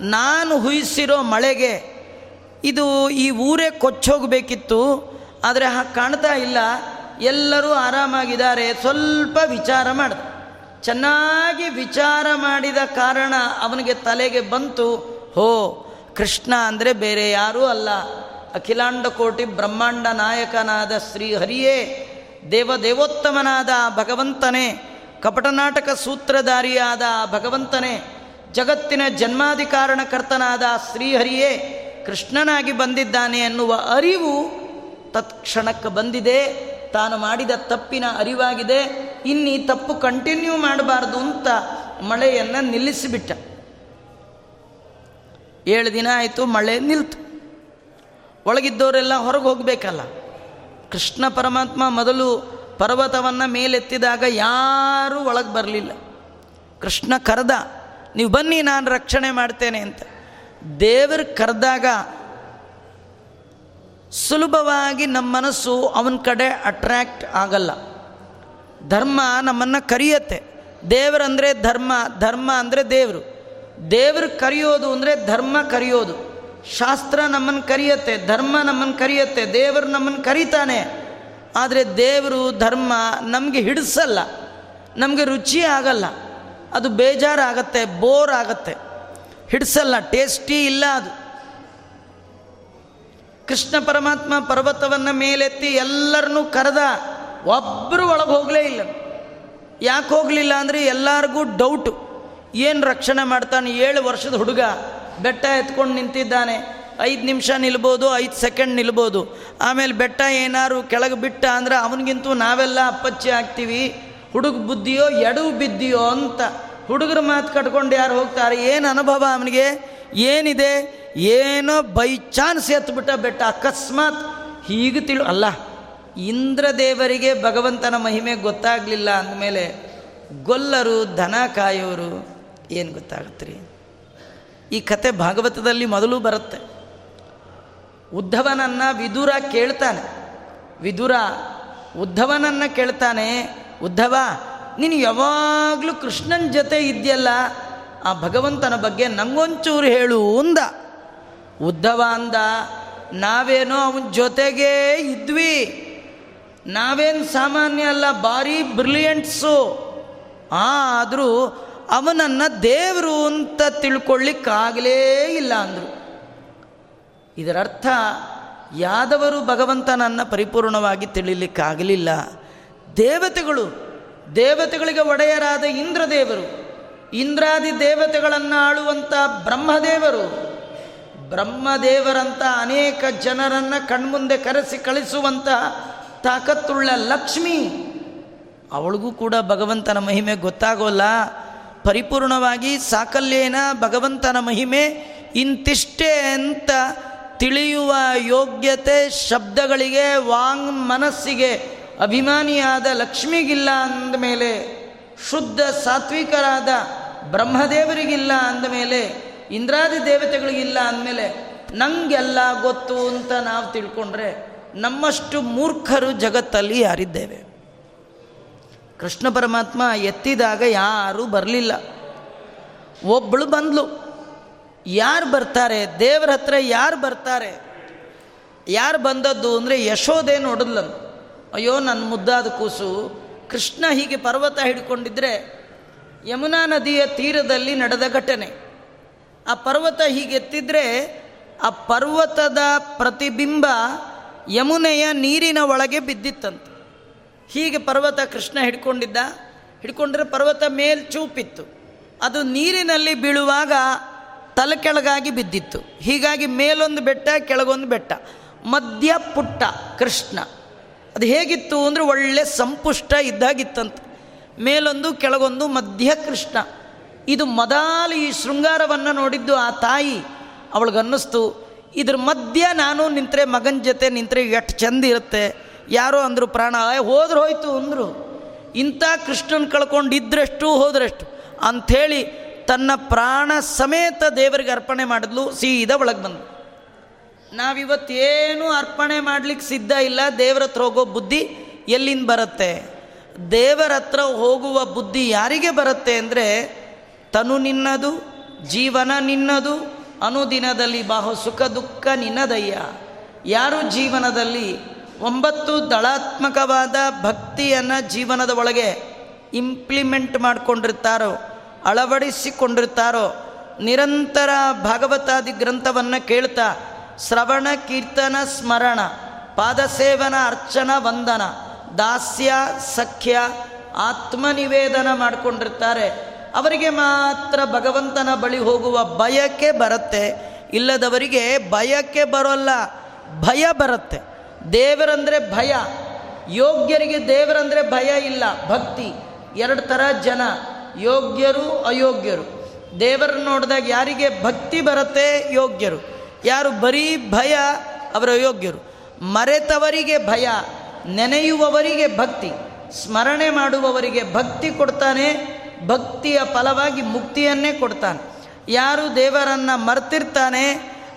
ನಾನು ಹುಯಿಸಿರೋ ಮಳೆಗೆ ಇದು ಈ ಊರೇ ಕೊಚ್ಚೋಗಬೇಕಿತ್ತು, ಆದರೆ ಹಾಗೆ ಕಾಣ್ತಾ ಇಲ್ಲ. ಎಲ್ಲರೂ ಆರಾಮಾಗಿದ್ದಾರೆ. ಸ್ವಲ್ಪ ವಿಚಾರ ಮಾಡಿದ. ಚೆನ್ನಾಗಿ ವಿಚಾರ ಮಾಡಿದ ಕಾರಣ ಅವನಿಗೆ ತಲೆಗೆ ಬಂತು. ಹೋ, ಕೃಷ್ಣ ಅಂದರೆ ಬೇರೆ ಯಾರೂ ಅಲ್ಲ. ಅಖಿಲಾಂಡ ಕೋಟಿ ಬ್ರಹ್ಮಾಂಡ ನಾಯಕನಾದ ಶ್ರೀಹರಿಯೇ ದೇವದೇವೋತ್ತಮನಾದ ಭಗವಂತನೇ ಕಪಟನಾಟಕ ಸೂತ್ರಧಾರಿಯಾದ ಭಗವಂತನೇ, ಜಗತ್ತಿನ ಜನ್ಮಾಧಿಕಾರಣಕರ್ತನಾದ ಶ್ರೀಹರಿಯೇ ಕೃಷ್ಣನಾಗಿ ಬಂದಿದ್ದಾನೆ ಎನ್ನುವ ಅರಿವು ತತ್ಕ್ಷಣಕ್ಕೆ ಬಂದಿದೆ. ತಾನು ಮಾಡಿದ ತಪ್ಪಿನ ಅರಿವಾಗಿದೆ, ಇನ್ನೀ ತಪ್ಪು ಕಂಟಿನ್ಯೂ ಮಾಡಬಾರ್ದು ಅಂತ ಮಳೆಯನ್ನು ನಿಲ್ಲಿಸಿಬಿಟ್ಟ. ಏಳು ದಿನ ಆಯಿತು, ಮಳೆ ನಿಲ್ತು. ಒಳಗಿದ್ದವರೆಲ್ಲ ಹೊರಗೆ ಹೋಗಬೇಕಲ್ಲ. ಕೃಷ್ಣ ಪರಮಾತ್ಮ ಮೊದಲು ಪರ್ವತವನ್ನು ಮೇಲೆತ್ತಿದಾಗ ಯಾರೂ ಒಳಗೆ ಬರಲಿಲ್ಲ. ಕೃಷ್ಣ ಕರೆದ, ನೀವು ಬನ್ನಿ, ನಾನು ರಕ್ಷಣೆ ಮಾಡ್ತೇನೆ ಅಂತ. ದೇವರು ಕರೆದಾಗ ಸುಲಭವಾಗಿ ನಮ್ಮ ಮನಸ್ಸು ಅವನ ಕಡೆ ಅಟ್ರ್ಯಾಕ್ಟ್ ಆಗಲ್ಲ. ಧರ್ಮ ನಮ್ಮನ್ನು ಕರೆಯತ್ತೆ. ದೇವರಂದರೆ ಧರ್ಮ ಧರ್ಮ ಅಂದರೆ ದೇವರು. ದೇವರು ಕರೆಯೋದು ಅಂದರೆ ಧರ್ಮ ಕರೆಯೋದು. ಶಾಸ್ತ್ರ ನಮ್ಮನ್ನು ಕರೆಯತ್ತೆ, ಧರ್ಮ ನಮ್ಮನ್ನು ಕರೆಯತ್ತೆ, ದೇವರು ನಮ್ಮನ್ನು ಕರೀತಾನೆ. ಆದರೆ ದೇವರು, ಧರ್ಮ ನಮಗೆ ಹಿಡಿಸಲ್ಲ, ನಮಗೆ ರುಚಿ ಆಗಲ್ಲ. ಅದು ಬೇಜಾರಾಗತ್ತೆ ಬೋರ್ ಆಗತ್ತೆ. ಹಿಡಿಸಲ್ಲ ಟೇಸ್ಟಿ ಇಲ್ಲ ಅದು. ಕೃಷ್ಣ ಪರಮಾತ್ಮ ಪರ್ವತವನ್ನು ಮೇಲೆತ್ತಿ ಎಲ್ಲರನ್ನೂ ಕರೆದ ಒಬ್ಬರು ಒಳಗೆ ಹೋಗಲೇ ಇಲ್ಲ. ಯಾಕೆ ಹೋಗಲಿಲ್ಲ ಅಂದರೆ ಎಲ್ಲರಿಗೂ ಡೌಟು ಏನು ರಕ್ಷಣೆ ಮಾಡ್ತಾನೆ? ಏಳು ವರ್ಷದ ಹುಡುಗ, ಬೆಟ್ಟ ಎತ್ಕೊಂಡು ನಿಂತಿದ್ದಾನೆ. ಐದು ನಿಮಿಷ ನಿಲ್ಬೋದು, ಐದು ಸೆಕೆಂಡ್ ನಿಲ್ಬೋದು. ಆಮೇಲೆ ಬೆಟ್ಟ ಏನಾರು ಕೆಳಗೆ ಬಿಟ್ಟ ಅಂದರೆ ಅವನಿಗಿಂತೂ ನಾವೆಲ್ಲ ಅಪ್ಪಚ್ಚಿ ಆಗ್ತೀವಿ. ಹುಡುಗ ಬುದ್ಧಿಯೋ, ಎಡವು ಬಿದ್ದಿಯೋ ಅಂತ ಹುಡುಗರ ಮಾತು ಕಟ್ಕೊಂಡು ಯಾರು ಹೋಗ್ತಾರೆ? ಏನು ಅನುಭವ ಅವನಿಗೆ? ಏನಿದೆ? ಏನೋ ಬೈ ಚಾನ್ಸ್ ಎತ್ಬಿಟ್ಟ ಬೆಟ್ಟ, ಅಕಸ್ಮಾತ್ ಹೀಗೆ ತಿಳು. ಅಲ್ಲ, ಇಂದ್ರದೇವರಿಗೆ ಭಗವಂತನ ಮಹಿಮೆ ಗೊತ್ತಾಗಲಿಲ್ಲ ಅಂದಮೇಲೆ ಗೊಲ್ಲರು, ದನ ಕಾಯೋರು, ಏನು ಗೊತ್ತಾಗುತ್ತೆ ಈ ಕತೆ ಭಾಗವತದಲ್ಲಿ ಮೊದಲು ಬರುತ್ತೆ. ಉದ್ಧವನನ್ನು ವಿದುರ ಕೇಳ್ತಾನೆ. ವಿದುರ ಉದ್ಧವನನ್ನು ಕೇಳ್ತಾನೆ, ಉದ್ಧವ, ನೀನು ಯಾವಾಗಲೂ ಕೃಷ್ಣನ ಜೊತೆ ಇದೆಯಲ್ಲ ಆ ಭಗವಂತನ ಬಗ್ಗೆ ನಂಗೊಂಚೂರು ಹೇಳು ಅಂದ. ಉದ್ಧವ ಅಂದ, ನಾವೇನೋ ಅವನ ಜೊತೆಗೇ ಇದ್ವಿ. ನಾವೇನು ಸಾಮಾನ್ಯ ಅಲ್ಲ, ಭಾರಿ ಬ್ರಿಲಿಯಂಟ್ಸು. ಆದರೂ ಅವನನ್ನು ದೇವರು ಅಂತ ತಿಳ್ಕೊಳ್ಳಿಕ್ಕಾಗಲೇ ಇಲ್ಲ ಅಂದರು. ಇದರರ್ಥ, ಯಾದವರು ಭಗವಂತನನ್ನು ಪರಿಪೂರ್ಣವಾಗಿ ತಿಳಿಲಿಕ್ಕಾಗಲಿಲ್ಲ. ದೇವತೆಗಳು, ದೇವತೆಗಳಿಗೆ ಒಡೆಯರಾದ ಇಂದ್ರದೇವರು, ಇಂದ್ರಾದಿ ದೇವತೆಗಳನ್ನು ಆಳುವಂಥ ಬ್ರಹ್ಮದೇವರು ಬ್ರಹ್ಮದೇವರಂಥ ಅನೇಕ ಜನರನ್ನು ಕಣ್ಮುಂದೆ ಕರೆಸಿ ಕಳಿಸುವಂತಹ ತಾಕತ್ತುಳ್ಳ ಲಕ್ಷ್ಮಿ. ಅವಳಿಗೂ ಕೂಡ ಭಗವಂತನ ಮಹಿಮೆ ಗೊತ್ತಾಗೋಲ್ಲ. ಪರಿಪೂರ್ಣವಾಗಿ ಸಾಕಲ್ಯೇನ ಭಗವಂತನ ಮಹಿಮೆ ಇಂತಿಷ್ಟೇ ಅಂತ ತಿಳಿಯುವ ಯೋಗ್ಯತೆ ಶಬ್ದಗಳಿಗೆ ವಾಂಗ್ ಮನಸ್ಸಿಗೆ ಅಭಿಮಾನಿಯಾದ ಲಕ್ಷ್ಮಿಗಿಲ್ಲ ಅಂದಮೇಲೆ, ಶುದ್ಧ ಸಾತ್ವಿಕರಾದ ಬ್ರಹ್ಮದೇವರಿಗಿಲ್ಲ ಅಂದಮೇಲೆ ಇಂದ್ರಾದಿ ದೇವತೆಗಳಿಗಿಲ್ಲ ಅಂದಮೇಲೆ ನಂಗೆಲ್ಲ ಗೊತ್ತು ಅಂತ ನಾವು ತಿಳ್ಕೊಂಡ್ರೆ ನಮ್ಮಷ್ಟು ಮೂರ್ಖರು ಜಗತ್ತಲ್ಲಿ ಯಾರಿದ್ದೇವೆ? ಕೃಷ್ಣ ಪರಮಾತ್ಮ ಎತ್ತಿದಾಗ ಯಾರೂ ಬರಲಿಲ್ಲ. ಒಬ್ಬಳು ಬಂದ್ಲು. ಯಾರು ಬರ್ತಾರೆ? ದೇವರ ಹತ್ರ ಯಾರು ಬರ್ತಾರೆ? ಯಾರು ಬಂದದ್ದು ಅಂದರೆ ಯಶೋದೆ ನೋಡಿದ್ಲನು ಅಯ್ಯೋ ನನ್ನ ಮುದ್ದಾದ ಕೂಸು, ಕೃಷ್ಣ ಹೀಗೆ ಪರ್ವತ ಹಿಡ್ಕೊಂಡಿದ್ರೆ ಯಮುನಾ ನದಿಯ ತೀರದಲ್ಲಿ ನಡೆದ ಘಟನೆ. ಆ ಪರ್ವತ ಹೀಗೆ ಎತ್ತಿದ್ರೆ ಆ ಪರ್ವತದ ಪ್ರತಿಬಿಂಬ ಯಮುನೆಯ ನೀರಿನ ಒಳಗೆ ಬಿದ್ದಿತ್ತಂತೆ. ಹೀಗೆ ಪರ್ವತ ಕೃಷ್ಣ ಹಿಡ್ಕೊಂಡಿದ್ದ. ಹಿಡ್ಕೊಂಡ್ರೆ ಪರ್ವತ ಮೇಲ್ ಚೂಪಿತ್ತು. ಅದು ನೀರಿನಲ್ಲಿ ಬೀಳುವಾಗ ತಲೆ ಕೆಳಗಾಗಿ ಬಿದ್ದಿತ್ತು. ಹೀಗಾಗಿ ಮೇಲೊಂದು ಬೆಟ್ಟ, ಕೆಳಗೊಂದು ಬೆಟ್ಟ. ಮಧ್ಯ ಪುಟ್ಟ ಕೃಷ್ಣ. ಅದು ಹೇಗಿತ್ತು ಅಂದರೆ ಒಳ್ಳೆ ಸಂಪುಷ್ಟ ಇದ್ದಾಗಿತ್ತಂತೆ. ಮೇಲೊಂದು, ಕೆಳಗೊಂದು, ಮಧ್ಯ ಕೃಷ್ಣ. ಇದು ಮೊದಲು ಈ ಶೃಂಗಾರವನ್ನು ನೋಡಿದ್ದು ಆ ತಾಯಿ. ಅವಳಿಗನ್ನಿಸ್ತು, ಇದ್ರ ಮಧ್ಯ ನಾನು ನಿಂತರೆ ಮಗನ ಜೊತೆ ನಿಂತರೆ ಎಷ್ಟು ಚೆಂದ ಇರುತ್ತೆ. ಯಾರೋ ಅಂದರು ಪ್ರಾಣ ಹೋದ್ರೆ ಹೋಯ್ತು, ಅಂದರು. ಇಂಥ ಕೃಷ್ಣನ್ ಕಳ್ಕೊಂಡಿದ್ರಷ್ಟು, ಹೋದ್ರಷ್ಟು. ಅಂಥೇಳಿ ತನ್ನ ಪ್ರಾಣ ಸಮೇತ ದೇವರಿಗೆ ಅರ್ಪಣೆ ಮಾಡಿದ್ಲು, ಸೀದಾ ಒಳಗೆ ಬಂದು ನಾವಿವತ್ತೇನು ಅರ್ಪಣೆ ಮಾಡಲಿಕ್ಕೆ ಸಿದ್ಧ ಇಲ್ಲ, ದೇವರ ಹತ್ರ ಹೋಗೋ ಬುದ್ಧಿ ಎಲ್ಲಿಂದ ಬರುತ್ತೆ? ದೇವರ ಹತ್ರ ಹೋಗುವ ಬುದ್ಧಿ ಯಾರಿಗೆ ಬರುತ್ತೆ ಅಂದರೆ ತನು ನಿನ್ನದು, ಜೀವನ ನಿನ್ನದು, ಅನುದಿನದಲ್ಲಿ ಬಾಹು ಸುಖ ದುಃಖ ನಿನ್ನದಯ್ಯ ಯಾರು ಜೀವನದಲ್ಲಿ ಒಂಬತ್ತು ದಳಾತ್ಮಕವಾದ ಭಕ್ತಿಯನ್ನು ಜೀವನದ ಒಳಗೆ ಇಂಪ್ಲಿಮೆಂಟ್ ಮಾಡಿಕೊಂಡಿರ್ತಾರೋ, ಅಳವಡಿಸಿಕೊಂಡಿರ್ತಾರೋ, ನಿರಂತರ ಭಾಗವತಾದಿ ಗ್ರಂಥವನ್ನು ಕೇಳ್ತಾ ಶ್ರವಣ, ಕೀರ್ತನ, ಸ್ಮರಣ, ಪಾದಸೇವನ, ಅರ್ಚನ, ವಂದನ, ದಾಸ್ಯ, ಸಖ್ಯ, ಆತ್ಮನಿವೇದನ ಮಾಡಿಕೊಂಡಿರ್ತಾರೆ. ಅವರಿಗೆ ಮಾತ್ರ ಭಗವಂತನ ಬಳಿ ಹೋಗುವ ಭಯಕ್ಕೆ ಬರುತ್ತೆ. ಇಲ್ಲದವರಿಗೆ ಭಯಕ್ಕೆ ಬರೋಲ್ಲ, ಭಯ ಬರುತ್ತೆ. ದೇವರಂದರೆ ಭಯ. ಯೋಗ್ಯರಿಗೆ ದೇವರಂದರೆ ಭಯ ಇಲ್ಲ, ಭಕ್ತಿ. ಎರಡು ಥರ ಜನ, ಯೋಗ್ಯರು, ಅಯೋಗ್ಯರು. ದೇವರನ್ನು ನೋಡಿದಾಗ ಯಾರಿಗೆ ಭಕ್ತಿ ಬರುತ್ತೆ? ಯೋಗ್ಯರು. ಯಾರು ಬರೀ ಭಯ, ಅವರ ಅಯೋಗ್ಯರು. ಮರೆತವರಿಗೆ ಭಯ, ನೆನೆಯುವವರಿಗೆ ಭಕ್ತಿ. ಸ್ಮರಣೆ ಮಾಡುವವರಿಗೆ ಭಕ್ತಿ ಕೊಡ್ತಾನೆ ಭಕ್ತಿಯ ಫಲವಾಗಿ ಮುಕ್ತಿಯನ್ನೇ ಕೊಡ್ತಾನೆ. ಯಾರು ದೇವರನ್ನು ಮರ್ತಿರ್ತಾನೆ,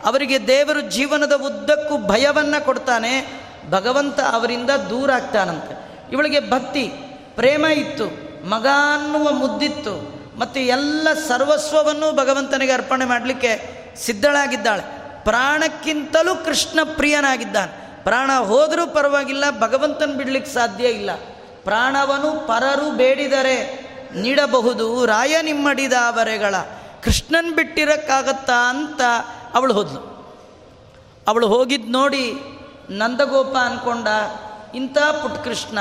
ಅವರಿಗೆ ದೇವರು ಜೀವನದ ಉದ್ದಕ್ಕೂ ಭಯವನ್ನು ಕೊಡ್ತಾನೆ, ಭಗವಂತ ಅವರಿಂದ ದೂರ ಆಗ್ತಾನಂತೆ. ಇವಳಿಗೆ ಭಕ್ತಿ, ಪ್ರೇಮ ಇತ್ತು, ಮಗ ಅನ್ನುವ ಮುದ್ದಿತ್ತು, ಮತ್ತು ಎಲ್ಲ ಸರ್ವಸ್ವವನ್ನು ಭಗವಂತನಿಗೆ ಅರ್ಪಣೆ ಮಾಡಲಿಕ್ಕೆ ಸಿದ್ಧಳಾಗಿದ್ದಾಳೆ. ಪ್ರಾಣಕ್ಕಿಂತಲೂ ಕೃಷ್ಣ ಪ್ರಿಯನಾಗಿದ್ದಾನೆ. ಪ್ರಾಣ ಹೋದರೂ ಪರವಾಗಿಲ್ಲ, ಭಗವಂತನ ಬಿಡ್ಲಿಕ್ಕೆ ಸಾಧ್ಯ ಇಲ್ಲ. ಪ್ರಾಣವನು ಪರರು ಬೇಡಿದರೆ ನೀಡಬಹುದು. ರಾಯ ನಿಮ್ಮಡಿದ ವರೆಗಳ ಕೃಷ್ಣನ್ ಬಿಟ್ಟಿರಕ್ಕಾಗತ್ತಾ ಅಂತ ಅವಳು ಹೋದ್ಲು. ಅವಳು ಹೋಗಿದ್ದು ನೋಡಿ ನಂದಗೋಪ ಅಂದ್ಕೊಂಡ ಇಂಥ ಪುಟ್ ಕೃಷ್ಣ,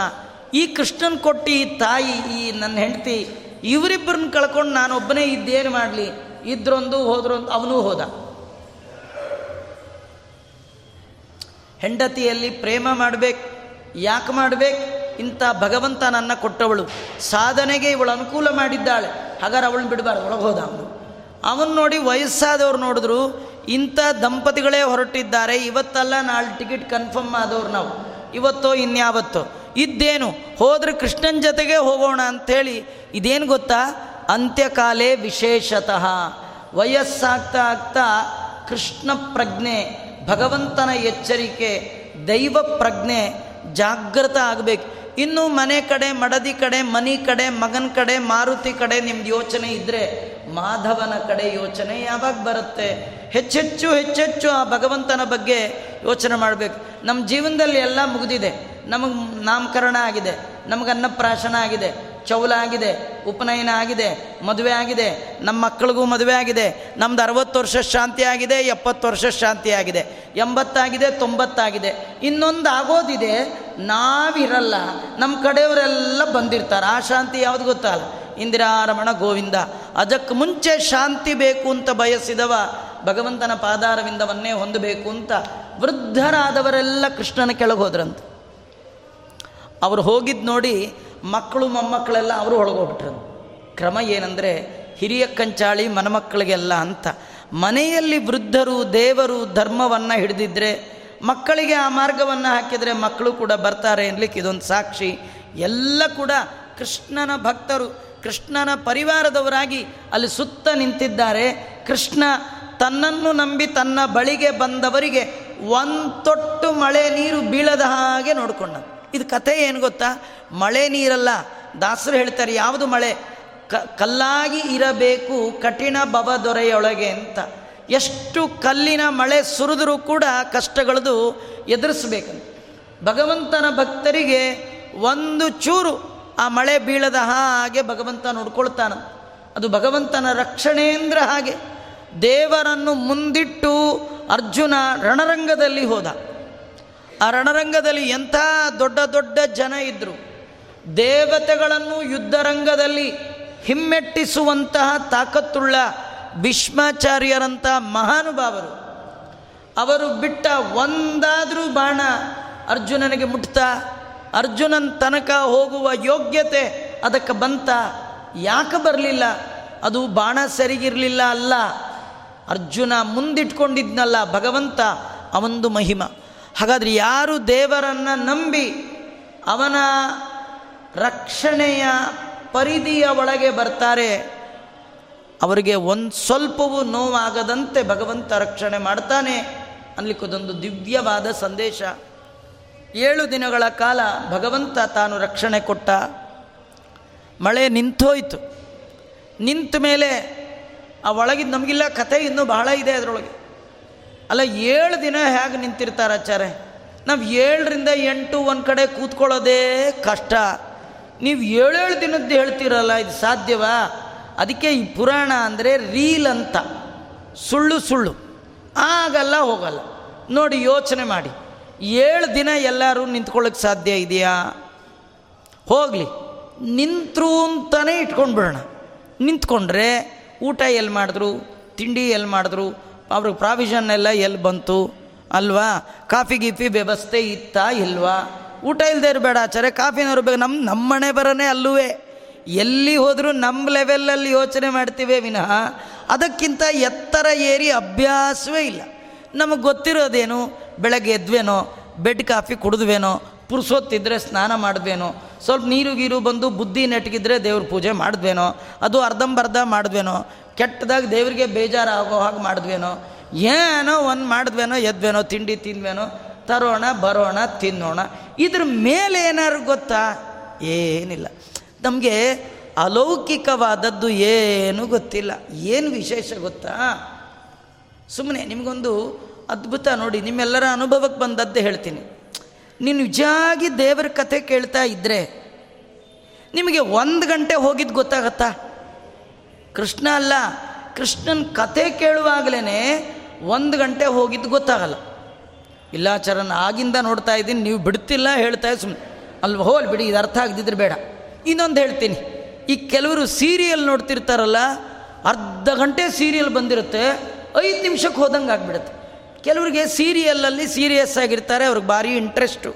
ಈ ಕೃಷ್ಣನ್ ಕೊಟ್ಟಿ ತಾಯಿ, ಈ ನನ್ನ ಹೆಂಡತಿ, ಇವರಿಬ್ಬರನ್ನ ಕಳ್ಕೊಂಡು ನಾನೊಬ್ಬನೇ ಇದ್ದೇನು ಮಾಡಲಿ? ಇದ್ರೊಂದು ಹೋದ್ರೊಂದು, ಅವನೂ ಹೋದ. ಹೆಂಡತಿಯಲ್ಲಿ ಪ್ರೇಮ ಮಾಡಬೇಕು, ಯಾಕೆ ಮಾಡಬೇಕು? ಇಂಥ ಭಗವಂತ ನನ್ನ ಕೊಟ್ಟವಳು. ಸಾಧನೆಗೆ ಇವಳು ಅನುಕೂಲ ಮಾಡಿದ್ದಾಳೆ. ಹಾಗಾದ್ರೆ ಅವಳನ್ನ ಬಿಡಬಾರ್ದು, ಒಳಗೆ ಹೋದ ಅವನು. ಅವನು ನೋಡಿ ವಯಸ್ಸಾದವ್ರು ನೋಡಿದ್ರು, ಇಂಥ ದಂಪತಿಗಳೇ ಹೊರಟಿದ್ದಾರೆ. ಇವತ್ತಲ್ಲ ನಾಳೆ ಟಿಕೆಟ್ ಕನ್ಫರ್ಮ್ ಆದವ್ರು ನಾವು. ಇವತ್ತೋ, ಇನ್ಯಾವತ್ತೋ. ಇದ್ದೇನು? ಹೋದ್ರೆ ಕೃಷ್ಣನ ಜೊತೆಗೆ ಹೋಗೋಣ ಅಂಥೇಳಿ. ಇದೇನು ಗೊತ್ತಾ? ಅಂತ್ಯಕಾಲೇ ವಿಶೇಷತಃ. ವಯಸ್ಸಾಗ್ತಾ ಆಗ್ತಾ ಕೃಷ್ಣ ಪ್ರಜ್ಞೆ, ಭಗವಂತನ ಎಚ್ಚರಿಕೆ, ದೈವ ಪ್ರಜ್ಞೆ ಜಾಗೃತ ಆಗಬೇಕು. ಇನ್ನು ಮನೆ ಕಡೆ, ಮಡದಿ ಕಡೆ, ಮನಿ ಕಡೆ, ಮಗನ ಕಡೆ, ಮಾರುತಿ ಕಡೆ ನಿಮ್ದು ಯೋಚನೆ ಇದ್ದರೆ ಮಾಧವನ ಕಡೆ ಯೋಚನೆ ಯಾವಾಗ ಬರುತ್ತೆ? ಹೆಚ್ಚೆಚ್ಚು ಹೆಚ್ಚೆಚ್ಚು ಆ ಭಗವಂತನ ಬಗ್ಗೆ ಯೋಚನೆ ಮಾಡಬೇಕು. ನಮ್ಮ ಜೀವನದಲ್ಲಿ ಎಲ್ಲ ಮುಗಿದಿದೆ. ನಮಗೆ ನಾಮಕರಣ ಆಗಿದೆ. ನಮಗೆ ಅನ್ನಪ್ರಾಶನ ಆಗಿದೆ. ಚೌಲ ಆಗಿದೆ ಉಪನಯನ ಆಗಿದೆ ಮದುವೆ ಆಗಿದೆ ನಮ್ಮ ಮಕ್ಕಳಿಗೂ ಮದುವೆ ಆಗಿದೆ ನಮ್ದು ಅರವತ್ತು ವರ್ಷ ಶಾಂತಿ ಆಗಿದೆ ಎಪ್ಪತ್ತು ವರ್ಷ ಶಾಂತಿ ಆಗಿದೆ ಎಂಬತ್ತಾಗಿದೆ, ತೊಂಬತ್ತಾಗಿದೆ. ಇನ್ನೊಂದು ಆಗೋದಿದೆ, ನಾವಿರಲ್ಲ, ನಮ್ಮ ಕಡೆಯವರೆಲ್ಲ ಬಂದಿರ್ತಾರೆ. ಆ ಶಾಂತಿ ಯಾವುದು ಗೊತ್ತಲ್ಲ ಇಂದಿರಾರಮಣ ಗೋವಿಂದ. ಅದಕ್ಕೆ ಮುಂಚೆ ಶಾಂತಿ ಬೇಕು ಅಂತ ಬಯಸಿದವ ಭಗವಂತನ ಪಾದಾರವಿಂದವನ್ನೇ ಹೊಂದಬೇಕು ಅಂತ ವೃದ್ಧರಾದವರೆಲ್ಲ ಕೃಷ್ಣನ ಕೆಳಗೆ ಹೋದ್ರಂತ. ಅವ್ರು ಹೋಗಿದ್ದು ನೋಡಿ ಮಕ್ಕಳು ಮೊಮ್ಮಕ್ಕಳೆಲ್ಲ ಅವರು ಒಳಗೋಗ್ಬಿಟ್ರು. ಕ್ರಮ ಏನಂದರೆ, ಹಿರಿಯ ಕಂಚಾಳಿ ಮನಮಕ್ಕಳಿಗೆಲ್ಲ ಅಂತ. ಮನೆಯಲ್ಲಿ ವೃದ್ಧರು, ದೇವರು ಧರ್ಮವನ್ನು ಹಿಡಿದಿದ್ರೆ, ಮಕ್ಕಳಿಗೆ ಆ ಮಾರ್ಗವನ್ನು ಹಾಕಿದರೆ ಮಕ್ಕಳು ಕೂಡ ಬರ್ತಾರೆ ಅನ್ಲಿಕ್ಕೆ ಇದೊಂದು ಸಾಕ್ಷಿ. ಎಲ್ಲ ಕೂಡ ಕೃಷ್ಣನ ಭಕ್ತರು, ಕೃಷ್ಣನ ಪರಿವಾರದವರಾಗಿ ಅಲ್ಲಿ ಸುತ್ತ ನಿಂತಿದ್ದಾರೆ. ಕೃಷ್ಣ ತನ್ನನ್ನು ನಂಬಿ ತನ್ನ ಬಳಿಗೆ ಬಂದವರಿಗೆ ಒಂದು ತೊಟ್ಟು ಮಳೆ ನೀರು ಬೀಳದ ಹಾಗೆ ನೋಡ್ಕೊಂಡ ಇದು ಕಥೆ ಏನು ಗೊತ್ತಾ? ಮಳೆ ನೀರಲ್ಲ. ದಾಸರು ಹೇಳ್ತಾರೆ, ಯಾವುದು ಮಳೆ? ಕ, ಕಲ್ಲಾಗಿ ಇರಬೇಕು ಕಠಿಣ ಬವ ದೊರೆಯೊಳಗೆ ಅಂತ. ಎಷ್ಟು ಕಲ್ಲಿನ ಮಳೆ ಸುರಿದರೂ ಕೂಡ ಕಷ್ಟಗಳದು ಎದುರಿಸ್ಬೇಕಂತ. ಭಗವಂತನ ಭಕ್ತರಿಗೆ ಒಂದು ಚೂರು ಆ ಮಳೆ ಬೀಳದ ಹಾಗೆ ಭಗವಂತ ನೋಡ್ಕೊಳ್ತಾನ. ಅದು ಭಗವಂತನ ರಕ್ಷಣೆಯಂದ್ರೆ ಹಾಗೆ. ದೇವರನ್ನು ಮುಂದಿಟ್ಟು ಅರ್ಜುನ ರಣರಂಗದಲ್ಲಿ ಹೋದ. ಆ ರಣರಂಗದಲ್ಲಿ ಎಂಥ ದೊಡ್ಡ ದೊಡ್ಡ ಜನ ಇದ್ದರು ದೇವತೆಗಳನ್ನು ಯುದ್ಧರಂಗದಲ್ಲಿ ಹಿಮ್ಮೆಟ್ಟಿಸುವಂತಹ ತಾಕತ್ತುಳ್ಳ ಭೀಷ್ಮಾಚಾರ್ಯರಂಥ ಮಹಾನುಭಾವರು. ಅವರು ಬಿಟ್ಟ ಒಂದಾದರೂ ಬಾಣ ಅರ್ಜುನನಿಗೆ ಮುಟ್ತಾ, ಅರ್ಜುನನ ತನಕ ಹೋಗುವ ಯೋಗ್ಯತೆ ಅದಕ್ಕೆ ಬಂತ. ಯಾಕೆ ಬರಲಿಲ್ಲ? ಅದು ಬಾಣ ಸರಿಗಿರಲಿಲ್ಲ ಅಲ್ಲ. ಅರ್ಜುನ ಮುಂದಿಟ್ಕೊಂಡಿದ್ನಲ್ಲ ಭಗವಂತ ಅವನದು ಮಹಿಮ. ಹಾಗಾದರೆ ಯಾರು ದೇವರನ್ನು ನಂಬಿ ಅವನ ರಕ್ಷಣೆಯ ಪರಿಧಿಯ ಒಳಗೆ ಬರ್ತಾರೆ, ಅವರಿಗೆ ಒಂದು ಸ್ವಲ್ಪವೂ ನೋವಾಗದಂತೆ ಭಗವಂತ ರಕ್ಷಣೆ ಮಾಡ್ತಾನೆ ಅನ್ಲಿಕ್ಕೋದೊಂದು ದಿವ್ಯವಾದ ಸಂದೇಶ. ಏಳು ದಿನಗಳ ಕಾಲ ಭಗವಂತ ತಾನು ರಕ್ಷಣೆ ಕೊಟ್ಟ. ಮಳೆ ನಿಂತೋಯ್ತು. ನಿಂತ ಮೇಲೆ ಆ ಒಳಗಿದ್ದು ನಮಗಿಲ್ಲ, ಕಥೆ ಇನ್ನೂ ಬಹಳ ಇದೆ ಅದರೊಳಗೆ. ಅಲ್ಲ, ಏಳು ದಿನ ಹೇಗೆ ನಿಂತಿರ್ತಾರೆ ಆಚಾರೆ ನಾವು ಏಳರಿಂದ ಎಂಟು ಒಂದು ಕಡೆ ಕೂತ್ಕೊಳ್ಳೋದೇ ಕಷ್ಟ. ನೀವು ಏಳೇಳು ದಿನದ್ದು ಹೇಳ್ತೀರಲ್ಲ, ಇದು ಸಾಧ್ಯವಾ? ಅದಕ್ಕೆ ಈ ಪುರಾಣ ಅಂದರೆ ರೀಲ್ ಅಂತ. ಸುಳ್ಳು ಸುಳ್ಳು. ಆಗಲ್ಲ, ಹೋಗಲ್ಲ. ನೋಡಿ, ಯೋಚನೆ ಮಾಡಿ. ಏಳು ದಿನ ಎಲ್ಲರೂ ನಿಂತ್ಕೊಳ್ಳೋಕ್ಕೆ ಸಾಧ್ಯ ಇದೆಯಾ? ಹೋಗಲಿ. ನಿಂತರು ಅಂತಲೇ ಇಟ್ಕೊಂಡ್ಬಿಡೋಣ ನಿಂತ್ಕೊಂಡ್ರೆ ಊಟ ಎಲ್ಲಿ ಮಾಡಿದ್ರು? ತಿಂಡಿ ಎಲ್ಲಿ ಮಾಡಿದ್ರು? ಅವ್ರಿಗೆ ಪ್ರಾವಿಷನ್ ಎಲ್ಲ ಎಲ್ಲಿ ಬಂತು? ಅಲ್ವಾ? ಕಾಫಿ ಗೀಫಿ ವ್ಯವಸ್ಥೆ ಇತ್ತಾ ಇಲ್ವಾ? ಊಟ ಇಲ್ಲದೆ ಇರಬೇಡ ಆಚಾರೆ ಕಾಫಿನವ್ರು ಬೇಕು ನಮ್ಮ ನಮ್ಮ ಮನೆ ಬರೋನೇ ಅಲ್ಲೂ ಎಲ್ಲಿ ಹೋದರೂ ನಮ್ಮ ಲೆವೆಲಲ್ಲಿ ಯೋಚನೆ ಮಾಡ್ತೀವಿ ವಿನಃ ಅದಕ್ಕಿಂತ ಎತ್ತರ ಏರಿ ಅಭ್ಯಾಸವೇ ಇಲ್ಲ. ನಮಗೆ ಗೊತ್ತಿರೋದೇನು? ಬೆಳಗ್ಗೆ ಎದ್ವೇನೋ, ಬೆಡ್ ಕಾಫಿ ಕುಡಿದ್ವೇನೋ, ಪುರುಸೊತ್ತಿದ್ರೆ ಸ್ನಾನ ಮಾಡಿದ್ವೇನೋ, ಸ್ವಲ್ಪ ನೀರು ಗೀರು ಬಂದು ಬುದ್ಧಿ ನೆಟ್ಗಿದ್ರೆ ದೇವ್ರ ಪೂಜೆ ಮಾಡಿದ್ವೇನೋ, ಅದು ಅರ್ಧಂಬರ್ಧ ಮಾಡಿದ್ವೇನೋ ಕೆಟ್ಟದಾಗ ದೇವರಿಗೆ ಬೇಜಾರಾಗೋ ಹಾಗೆ ಮಾಡಿದ್ವೇನೋ, ಏನೋ ಒಂದು ಮಾಡಿದ್ವೇನೋ, ಎದ್ವೇನೋ, ತಿಂಡಿ ತಿಂದ್ವೇನೋ, ತರೋಣ, ಬರೋಣ, ತಿನ್ನೋಣ, ಇದ್ರ ಮೇಲೆ ಏನಾದ್ರು ಗೊತ್ತಾ? ಏನಿಲ್ಲ. ನಮಗೆ ಅಲೌಕಿಕವಾದದ್ದು ಏನು ಗೊತ್ತಿಲ್ಲ. ಏನು ವಿಶೇಷ ಗೊತ್ತಾ? ಸುಮ್ಮನೆ ನಿಮಗೊಂದು ಅದ್ಭುತ ನೋಡಿ, ನಿಮ್ಮೆಲ್ಲರ ಅನುಭವಕ್ಕೆ ಬಂದದ್ದೇ ಹೇಳ್ತೀನಿ. ನೀನು ನಿಜಾಗಿ ದೇವರ ಕಥೆ ಕೇಳ್ತಾ ಇದ್ದರೆ ನಿಮಗೆ ಒಂದು ಗಂಟೆ ಹೋಗಿದ್ದು ಗೊತ್ತಾಗತ್ತಾ? ಕೃಷ್ಣ ಅಲ್ಲ, ಕೃಷ್ಣನ ಕತೆ ಕೇಳುವಾಗಲೇ ಒಂದು ಗಂಟೆ ಹೋಗಿದ್ದು ಗೊತ್ತಾಗಲ್ಲ. ಇಲ್ಲ ಚರಣ್, ಆಗಿಂದ ನೋಡ್ತಾ ಇದ್ದೀನಿ, ನೀವು ಬಿಡ್ತಿಲ್ಲ ಹೇಳ್ತಾ ಸುಮ್ಮನೆ ಅಲ್ವ, ಹೋಲ್ ಬಿಡಿ, ಇದು ಅರ್ಥ ಆಗದಿದ್ರೆ ಬೇಡ. ಇನ್ನೊಂದು ಹೇಳ್ತೀನಿ, ಈ ಕೆಲವರು ಸೀರಿಯಲ್ ನೋಡ್ತಿರ್ತಾರಲ್ಲ, ಅರ್ಧ ಗಂಟೆ ಸೀರಿಯಲ್ ಬಂದಿರುತ್ತೆ, ಐದು ನಿಮಿಷಕ್ಕೆ ಹೋದಂಗೆ ಆಗಿಬಿಡುತ್ತೆ. ಕೆಲವರಿಗೆ ಸೀರಿಯಲ್ಲಲ್ಲಿ ಸೀರಿಯಸ್ ಆಗಿರ್ತಾರೆ, ಅವ್ರಿಗೆ ಭಾರಿ ಇಂಟ್ರೆಸ್ಟು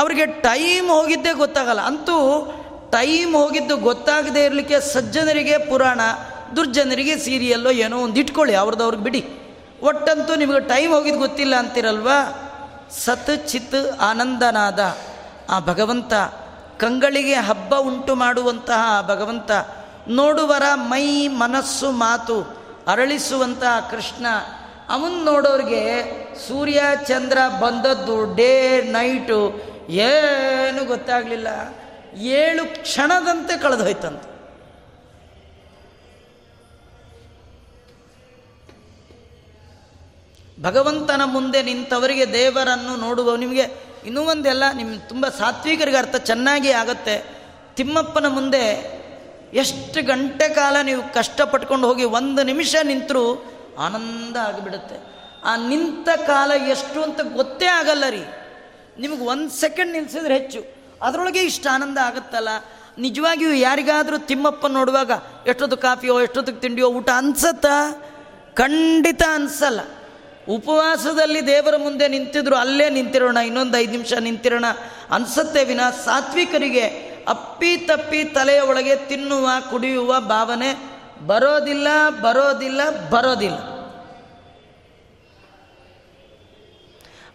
ಅವ್ರಿಗೆ ಟೈಮ್ ಹೋಗಿದ್ದೇ ಗೊತ್ತಾಗಲ್ಲ. ಅಂತೂ ಟೈಮ್ ಹೋಗಿದ್ದು ಗೊತ್ತಾಗದೇ ಇರಲಿಕ್ಕೆ ಸಜ್ಜನರಿಗೆ ಪುರಾಣ, ದುರ್ಜನರಿಗೆ ಸೀರಿಯಲ್ಲೋ ಏನೋ ಒಂದು ಇಟ್ಕೊಳ್ಳಿ ಅವ್ರದ್ದು ಬಿಡಿ. ಒಟ್ಟಂತೂ ನಿಮಗೆ ಟೈಮ್ ಹೋಗಿದ್ದು ಗೊತ್ತಿಲ್ಲ ಅಂತಿರಲ್ವಾ? ಸತ್ ಚಿತ್ ಆನಂದನಾದ ಆ ಭಗವಂತ, ಕಂಗಳಿಗೆ ಹಬ್ಬ ಉಂಟು ಮಾಡುವಂತಹ ಆ ಭಗವಂತ, ನೋಡುವರ ಮೈ ಮನಸ್ಸು ಮಾತು ಅರಳಿಸುವಂತಹ ಕೃಷ್ಣ, ಅವನ್ ನೋಡೋರಿಗೆ ಸೂರ್ಯ, ಚಂದ್ರ ಬಂದದ್ದು ಡೇ ನೈಟು, ಏನು ಗೊತ್ತಾಗಲಿಲ್ಲ. ಏಳು ಕ್ಷಣದಂತೆ ಕಳೆದು ಹೋಯ್ತಂತೆ ಭಗವಂತನ ಮುಂದೆ ನಿಂತವರಿಗೆ ದೇವರನ್ನು ನೋಡುವ ನಿಮಗೆ ಇನ್ನೂ ಒಂದೆಲ್ಲ ನಿಮ್ಮ ತುಂಬ ಸಾತ್ವಿಕರಿಗೆ ಅರ್ಥ ಚೆನ್ನಾಗಿ ಆಗುತ್ತೆ. ತಿಮ್ಮಪ್ಪನ ಮುಂದೆ ಎಷ್ಟು ಗಂಟೆ ಕಾಲ ನೀವು ಕಷ್ಟಪಟ್ಕೊಂಡು ಹೋಗಿ ಒಂದು ನಿಮಿಷ ನಿಂತರೂ ಆನಂದ ಆಗಿಬಿಡುತ್ತೆ. ಆ ನಿಂತ ಕಾಲ ಎಷ್ಟು ಅಂತ ಗೊತ್ತೇ ಆಗಲ್ಲ ರೀ. ನಿಮಗೆ ಒಂದು ಸೆಕೆಂಡ್ ನಿಲ್ಸಿದ್ರೆ ಹೆಚ್ಚು. ಅದರೊಳಗೆ ಇಷ್ಟು ಆನಂದ ಆಗುತ್ತಲ್ಲ. ನಿಜವಾಗಿಯೂ ಯಾರಿಗಾದರೂ ತಿಮ್ಮಪ್ಪ ನೋಡುವಾಗ ಎಷ್ಟೊತ್ತು ಕಾಫಿಯೋ, ಎಷ್ಟೊತ್ತಿಗೆ ತಿಂಡಿಯೋ ಊಟ ಅನ್ಸತ್ತಾ? ಖಂಡಿತ ಅನ್ಸಲ್ಲ. ಉಪವಾಸದಲ್ಲಿ ದೇವರ ಮುಂದೆ ನಿಂತಿದ್ರು ಅಲ್ಲೇ ನಿಂತಿರೋಣ, ಇನ್ನೊಂದು ಐದು ನಿಮಿಷ ನಿಂತಿರೋಣ ಅನ್ಸತ್ತೆ ವಿನ ಸಾತ್ವಿಕರಿಗೆ. ಅಪ್ಪಿ ತಪ್ಪಿ ತಲೆಯ ಒಳಗೆ ತಿನ್ನುವ, ಕುಡಿಯುವ ಭಾವನೆ ಬರೋದಿಲ್ಲ ಬರೋದಿಲ್ಲ ಬರೋದಿಲ್ಲ.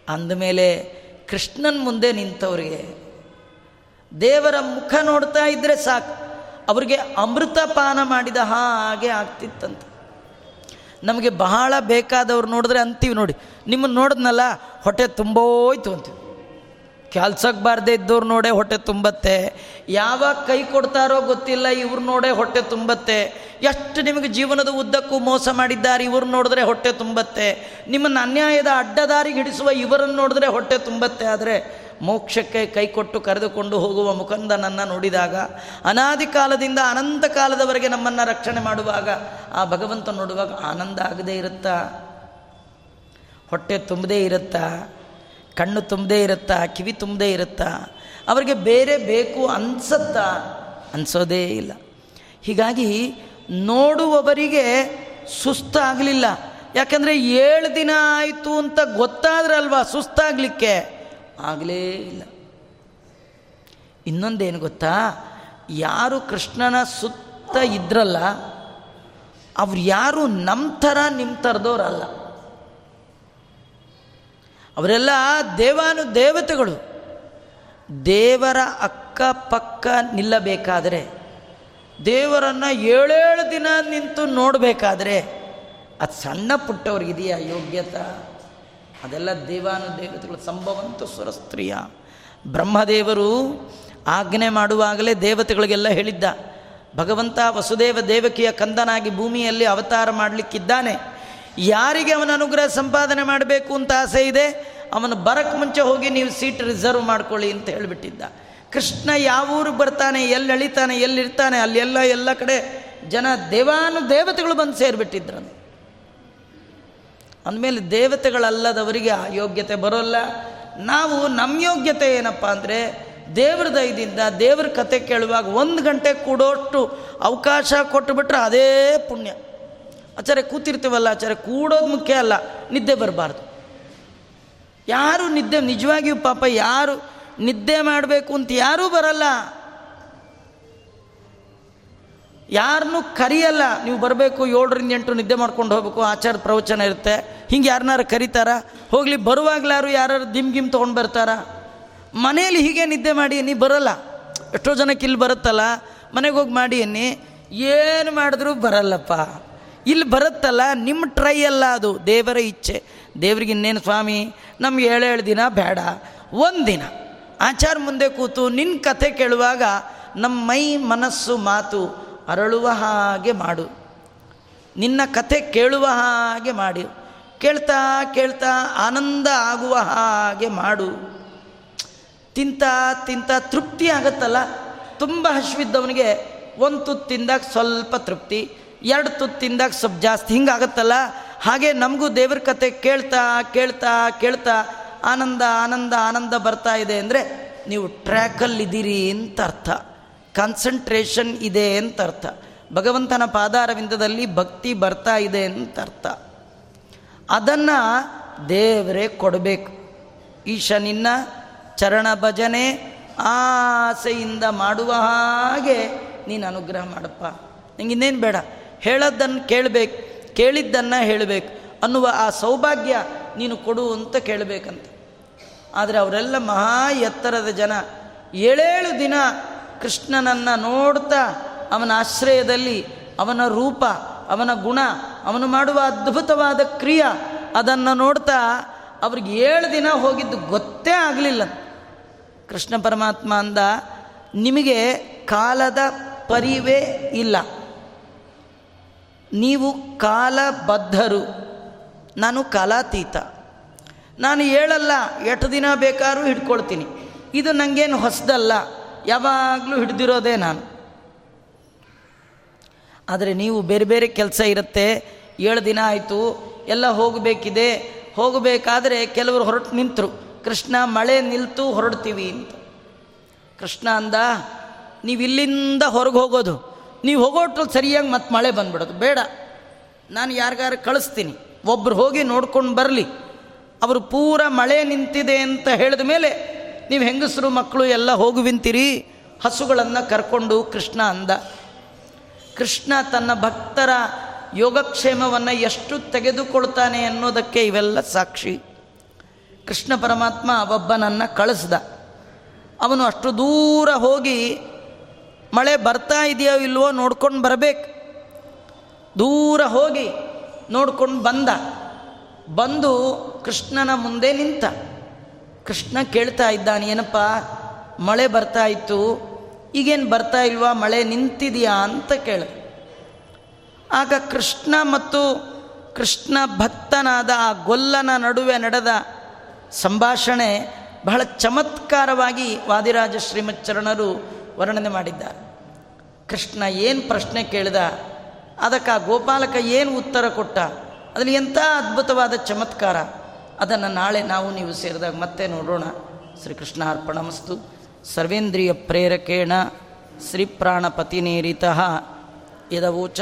ಅಂದಮೇಲೆ ಕೃಷ್ಣನ ಮುಂದೆ ನಿಂತವ್ರಿಗೆ ದೇವರ ಮುಖ ನೋಡ್ತಾ ಇದ್ರೆ ಸಾಕು. ಅವರಿಗೆ ಅಮೃತ ಪಾನ ಮಾಡಿದ ಹಾಗೆ ಆಗ್ತಿತ್ತಂತೆ. ನಮಗೆ ಬಹಳ ಬೇಕಾದವ್ರು ನೋಡಿದ್ರೆ ಅಂತೀವಿ ನೋಡಿ. ನಿಮ್ಮನ್ನು ನೋಡಿದ್ನಲ್ಲ, ಹೊಟ್ಟೆ ತುಂಬೋಯ್ತು ಅಂತೀವಿ. ಕೆಲ್ಸಕ್ಕೆ ಬಾರದೇ ಇದ್ದವ್ರು ನೋಡೇ ಹೊಟ್ಟೆ ತುಂಬತ್ತೆ. ಯಾವಾಗ ಕೈ ಕೊಡ್ತಾರೋ ಗೊತ್ತಿಲ್ಲ, ಇವ್ರು ನೋಡೇ ಹೊಟ್ಟೆ ತುಂಬತ್ತೆ. ಎಷ್ಟು ನಿಮಗೆ ಜೀವನದ ಉದ್ದಕ್ಕೂ ಮೋಸ ಮಾಡಿದ್ದಾರೆ, ಇವ್ರು ನೋಡಿದ್ರೆ ಹೊಟ್ಟೆ ತುಂಬತ್ತೆ. ನಿಮ್ಮನ್ನು ಅನ್ಯಾಯದ ಅಡ್ಡದಾರಿಗೆ ಹಿಡಿಸುವ ಇವರನ್ನು ನೋಡಿದ್ರೆ ಹೊಟ್ಟೆ ತುಂಬತ್ತೆ. ಆದರೆ ಮೋಕ್ಷಕ್ಕೆ ಕೈಕೊಟ್ಟು ಕರೆದುಕೊಂಡು ಹೋಗುವ ಮುಖಂದನನ್ನು ನೋಡಿದಾಗ, ಅನಾದಿ ಕಾಲದಿಂದ ಅನಂತ ಕಾಲದವರೆಗೆ ನಮ್ಮನ್ನು ರಕ್ಷಣೆ ಮಾಡುವಾಗ, ಆ ಭಗವಂತ ನೋಡುವಾಗ ಆನಂದ ಆಗದೇ ಇರುತ್ತಾ? ಹೊಟ್ಟೆ ತುಂಬದೇ ಇರುತ್ತಾ? ಕಣ್ಣು ತುಂಬದೇ ಇರುತ್ತಾ? ಕಿವಿ ತುಂಬದೇ ಇರುತ್ತಾ? ಅವರಿಗೆ ಬೇರೆ ಬೇಕು ಅನ್ಸತ್ತಾ? ಅನ್ಸೋದೇ ಇಲ್ಲ. ಹೀಗಾಗಿ ನೋಡುವವರಿಗೆ ಸುಸ್ತಾಗಲಿಲ್ಲ. ಯಾಕಂದರೆ ಏಳು ದಿನ ಆಯಿತು ಅಂತ ಗೊತ್ತಾದ್ರಲ್ವಾ ಸುಸ್ತಾಗಲಿಕ್ಕೆ? ಆಗಲೇ ಇಲ್ಲ. ಇನ್ನೊಂದೇನು ಗೊತ್ತಾ? ಯಾರು ಕೃಷ್ಣನ ಸುತ್ತ ಇದ್ರಲ್ಲ, ಅವ್ರು ಯಾರು ನಮ್ಮ ಥರ ನಿಮ್ಮ ಥರದವ್ರಲ್ಲ. ಅವರೆಲ್ಲ ದೇವಾನು ದೇವತೆಗಳು. ದೇವರ ಅಕ್ಕಪಕ್ಕ ನಿಲ್ಲಬೇಕಾದರೆ, ದೇವರನ್ನು ಏಳೇಳು ದಿನ ನಿಂತು ನೋಡಬೇಕಾದ್ರೆ, ಅದು ಸಣ್ಣ ಪುಟ್ಟವ್ರಿಗಿದೆಯಾ ಯೋಗ್ಯತಾ? ಅದೆಲ್ಲ ದೇವಾನು ದೇವತೆಗಳು ಸಂಭವಂತು ಸುರಸ್ತ್ರೀಯ ಬ್ರಹ್ಮದೇವರು ಆಜ್ಞೆ ಮಾಡುವಾಗಲೇ ದೇವತೆಗಳಿಗೆಲ್ಲ ಹೇಳಿದ್ದ. ಭಗವಂತ ವಸುದೇವ ದೇವಕಿಯ ಕಂದನಾಗಿ ಭೂಮಿಯಲ್ಲಿ ಅವತಾರ ಮಾಡಲಿಕ್ಕಿದ್ದಾನೆ. ಯಾರಿಗೆ ಅವನ ಅನುಗ್ರಹ ಸಂಪಾದನೆ ಮಾಡಬೇಕು ಅಂತ ಆಸೆ ಇದೆ? ಅವನು ಬರಕ್ಕೆ ಮುಂಚೆ ಹೋಗಿ ನೀವು ಸೀಟ್ ರಿಸರ್ವ್ ಮಾಡ್ಕೊಳ್ಳಿ ಅಂತ ಹೇಳಿಬಿಟ್ಟಿದ್ದ. ಕೃಷ್ಣ ಯಾವ ಊರಿಗೆ ಬರ್ತಾನೆ, ಎಲ್ಲಿ ಅಳಿತಾನೆ, ಎಲ್ಲಿರ್ತಾನೆ ಅಲ್ಲೆಲ್ಲ ಎಲ್ಲ ಕಡೆ ಜನ ದೇವಾನು ದೇವತೆಗಳು ಬಂದು ಸೇರಿಬಿಟ್ಟಿದ್ರನು ಅಂದಮೇಲೆ ದೇವತೆಗಳಲ್ಲದವರಿಗೆ ಆ ಯೋಗ್ಯತೆ ಬರೋಲ್ಲ. ನಾವು ನಮ್ಮ ಯೋಗ್ಯತೆ ಏನಪ್ಪ ಅಂದರೆ ದೇವ್ರ ದಯದಿಂದ ದೇವ್ರ ಕತೆ ಕೇಳುವಾಗ ಒಂದು ಗಂಟೆ ಕೂಡೋಷ್ಟು ಅವಕಾಶ ಕೊಟ್ಟುಬಿಟ್ರೆ ಅದೇ ಪುಣ್ಯ. ಆಚಾರ್ಯ ಕೂತಿರ್ತೀವಲ್ಲ, ಆಚಾರ್ಯ ಕೂಡೋದು ಮುಖ್ಯ ಅಲ್ಲ, ನಿದ್ದೆ ಬರಬಾರ್ದು. ಯಾರು ನಿದ್ದೆ, ನಿಜವಾಗಿಯೂ ಪಾಪ ಯಾರು ನಿದ್ದೆ ಮಾಡಬೇಕು ಅಂತ ಯಾರೂ ಬರಲ್ಲ. ಯಾರನ್ನೂ ಕರಿಯಲ್ಲ. ನೀವು ಬರಬೇಕು, ಏಳರಿಂದ ಎಂಟು ನಿದ್ದೆ ಮಾಡ್ಕೊಂಡು ಹೋಗ್ಬೇಕು, ಆಚಾರ ಪ್ರವಚನ ಇರುತ್ತೆ. ಹಿಂಗೆ ಯಾರನ್ನಾರು ಕರೀತಾರ? ಹೋಗಲಿ, ಬರುವಾಗಲಾರು ಯಾರು ದಿಮ್ ಗಿಮ್ ತೊಗೊಂಡು ಬರ್ತಾರ? ಮನೆಯಲ್ಲಿ ಹೀಗೆ ನಿದ್ದೆ ಮಾಡಿ ನೀ ಬರೋಲ್ಲ. ಎಷ್ಟೋ ಜನಕ್ಕೆ ಇಲ್ಲಿ ಬರುತ್ತಲ್ಲ. ಮನೆಗೆ ಹೋಗಿ ಮಾಡಿ ಅನ್ನಿ ಏನು ಮಾಡಿದ್ರೂ ಬರಲ್ಲಪ್ಪ. ಇಲ್ಲಿ ಬರುತ್ತಲ್ಲ ನಿಮ್ಮ ಟ್ರೈ ಅಲ್ಲ ಅದು. ದೇವರ ಇಚ್ಛೆ. ದೇವ್ರಿಗೆ ಇನ್ನೇನು ಸ್ವಾಮಿ? ನಮ್ಗೆ ಏಳೇಳು ದಿನ ಬೇಡ. ಒಂದು ದಿನ. ಆಚಾರ ಮುಂದೆ ಕೂತು ನಿನ್ನ ಕಥೆ ಕೇಳುವಾಗ ನಮ್ಮ ಮೈ, ಮನಸ್ಸು, ಮಾತು ಅರಳುವ ಹಾಗೆ ಮಾಡು. ನಿನ್ನ ಕಥೆ ಕೇಳುವ ಹಾಗೆ ಮಾಡಿ. ಕೇಳ್ತಾ ಕೇಳ್ತಾ ಆನಂದ ಆಗುವ ಹಾಗೆ ಮಾಡು. ತಿಂತ ತಿಂತ ತೃಪ್ತಿ ಆಗುತ್ತಲ್ಲ? ತುಂಬ ಹಸಿವಿದ್ದವನಿಗೆ ಒಂದು ತುತ್ತು ತಿಂದಾಗ ಸ್ವಲ್ಪ ತೃಪ್ತಿ, ಎರಡು ತುತ್ತು ತಿಂದಾಗ ಸ್ವಲ್ಪ ಜಾಸ್ತಿ ಹಿಂಗಾಗತ್ತಲ್ಲ ಹಾಗೆ ನಮಗೂ ದೇವ್ರ ಕತೆ ಕೇಳ್ತಾ ಕೇಳ್ತಾ ಕೇಳ್ತಾ ಆನಂದ ಆನಂದ ಆನಂದ ಬರ್ತಾ ಇದೆ ಅಂದರೆ ನೀವು ಟ್ರ್ಯಾಕಲ್ಲಿದ್ದೀರಿ ಅಂತ ಅರ್ಥ. ಕಾನ್ಸಂಟ್ರೇಷನ್ ಇದೆ ಅಂತ ಅರ್ಥ. ಭಗವಂತನ ಪಾದಾರವಿಂದದಲ್ಲಿ ಭಕ್ತಿ ಬರ್ತಾ ಇದೆ ಅಂತ ಅರ್ಥ. ಅದನ್ನು ದೇವರೇ ಕೊಡಬೇಕು. ಈಶ ನಿನ್ನ ಚರಣ ಭಜನೆ ಆಸೆಯಿಂದ ಮಾಡುವ ಹಾಗೆ ನೀನು ಅನುಗ್ರಹ ಮಾಡಪ್ಪ. ನಿಂಗೆ ಇನ್ನೇನು ಬೇಡ. ಹೇಳೋದನ್ನು ಕೇಳಬೇಕು. ಕೇಳಿದ್ದನ್ನು ಹೇಳಬೇಕು. ಅನ್ನುವ ಆ ಸೌಭಾಗ್ಯ ನೀನು ಕೊಡು ಅಂತ ಕೇಳಬೇಕಂತ. ಆದರೆ ಅವರೆಲ್ಲ ಮಹಾ ಎತ್ತರದ ಜನ. ಏಳೇಳು ದಿನ ಕೃಷ್ಣನನ್ನು ನೋಡ್ತಾ ಅವನ ಆಶ್ರಯದಲ್ಲಿ ಅವನ ರೂಪ, ಅವನ ಗುಣ, ಅವನು ಮಾಡುವ ಅದ್ಭುತವಾದ ಕ್ರಿಯೆ ಅದನ್ನು ನೋಡ್ತಾ ಅವ್ರಿಗೆ ಏಳು ದಿನ ಹೋಗಿದ್ದು ಗೊತ್ತೇ ಆಗಲಿಲ್ಲ. ಕೃಷ್ಣ ಪರಮಾತ್ಮ ಅಂದ, ನಿಮಗೆ ಕಾಲದ ಪರಿವೇ ಇಲ್ಲ. ನೀವು ಕಾಲಬದ್ಧರು. ನಾನು ಕಾಲಾತೀತ. ನಾನು ಹೇಳಲ್ಲ ಎಷ್ಟು ದಿನ ಬೇಕಾದ್ರೂ ಹಿಡ್ಕೊಳ್ತೀನಿ. ಇದು ನನಗೇನು ಹೊಸದಲ್ಲ. ಯಾವಾಗಲೂ ಹಿಡಿದಿರೋದೇ ನಾನು. ಆದರೆ ನೀವು ಬೇರೆ ಬೇರೆ ಕೆಲಸ ಇರುತ್ತೆ, ಏಳು ದಿನ ಆಯಿತು, ಎಲ್ಲ ಹೋಗಬೇಕಿದೆ, ಹೋಗಬೇಕಾದ್ರೆ ಕೆಲವರು ಹೊರಟು ನಿಂತರು. ಕೃಷ್ಣ, ಮಳೆ ನಿಲ್ತು ಹೊರಡ್ತೀವಿ ಅಂತ. ಕೃಷ್ಣ ಅಂದ, ನೀವು ಇಲ್ಲಿಂದ ಹೊರಗೆ ಹೋಗೋದು. ನೀವು ಹೋಗೋಟ್ರು ಸರಿಯಾಗಿ ಮತ್ತೆ ಮಳೆ ಬಂದ್ಬಿಡೋದು. ಬೇಡ. ನಾನು ಯಾರಿಗಾರು ಕಳಿಸ್ತೀನಿ. ಒಬ್ಬರು ಹೋಗಿ ನೋಡ್ಕೊಂಡು ಬರಲಿ. ಅವರು ಪೂರ ಮಳೆ ನಿಂತಿದೆ ಅಂತ ಹೇಳಿದ ಮೇಲೆ ನೀವು ಹೆಂಗಸರು ಮಕ್ಕಳು ಎಲ್ಲ ಹೋಗುವಿಂತೀರಿ ಹಸುಗಳನ್ನು ಕರ್ಕೊಂಡು ಕೃಷ್ಣ ಅಂದ. ಕೃಷ್ಣ ತನ್ನ ಭಕ್ತರ ಯೋಗಕ್ಷೇಮವನ್ನು ಎಷ್ಟು ತೆಗೆದುಕೊಳ್ತಾನೆ ಅನ್ನೋದಕ್ಕೆ ಇವೆಲ್ಲ ಸಾಕ್ಷಿ. ಕೃಷ್ಣ ಪರಮಾತ್ಮ ಒಬ್ಬನನ್ನು ಕಳಿಸ್ದ. ಅವನು ಅಷ್ಟು ದೂರ ಹೋಗಿ, ಮಳೆ ಬರ್ತಾ ಇದೆಯೋ ಇಲ್ವೋ ನೋಡ್ಕೊಂಡು ಬರಬೇಕು. ದೂರ ಹೋಗಿ ನೋಡ್ಕೊಂಡು ಬಂದ. ಬಂದು ಕೃಷ್ಣನ ಮುಂದೆ ನಿಂತ. ಕೃಷ್ಣ ಕೇಳ್ತಾ ಇದ್ದಾನೆ, ಏನಪ್ಪ, ಮಳೆ ಬರ್ತಾ ಇತ್ತು, ಈಗೇನು ಬರ್ತಾ ಇಲ್ವಾ, ಮಳೆ ನಿಂತಿದೆಯಾ ಅಂತ ಕೇಳ. ಆಗ ಕೃಷ್ಣ ಮತ್ತು ಕೃಷ್ಣ ಭಕ್ತನಾದ ಆ ಗೊಲ್ಲನ ನಡುವೆ ನಡೆದ ಸಂಭಾಷಣೆ ಬಹಳ ಚಮತ್ಕಾರವಾಗಿ ವಾದಿರಾಜ ಶ್ರೀಮಚ್ಚರಣರು ವರ್ಣನೆ ಮಾಡಿದ್ದಾರೆ. ಕೃಷ್ಣ ಏನು ಪ್ರಶ್ನೆ ಕೇಳಿದ, ಅದಕ್ಕೆ ಆ ಗೋಪಾಲಕ ಏನು ಉತ್ತರ ಕೊಟ್ಟ ಅದರಲ್ಲಿ ಎಂಥ ಅದ್ಭುತವಾದ ಚಮತ್ಕಾರ. ಅದನ್ನು ನಾಳೆ ನಾವು ನೀವು ಸೇರಿದಾಗ ಮತ್ತೆ ನೋಡೋಣ. ಶ್ರೀಕೃಷ್ಣ ಅರ್ಪಣಮಸ್ತು. ಸರ್ವೇಂದ್ರಿಯ ಪ್ರೇರಕೇಣ ಶ್ರೀ ಪ್ರಾಣಪತಿನೇರಿತ ಯದವೋಚ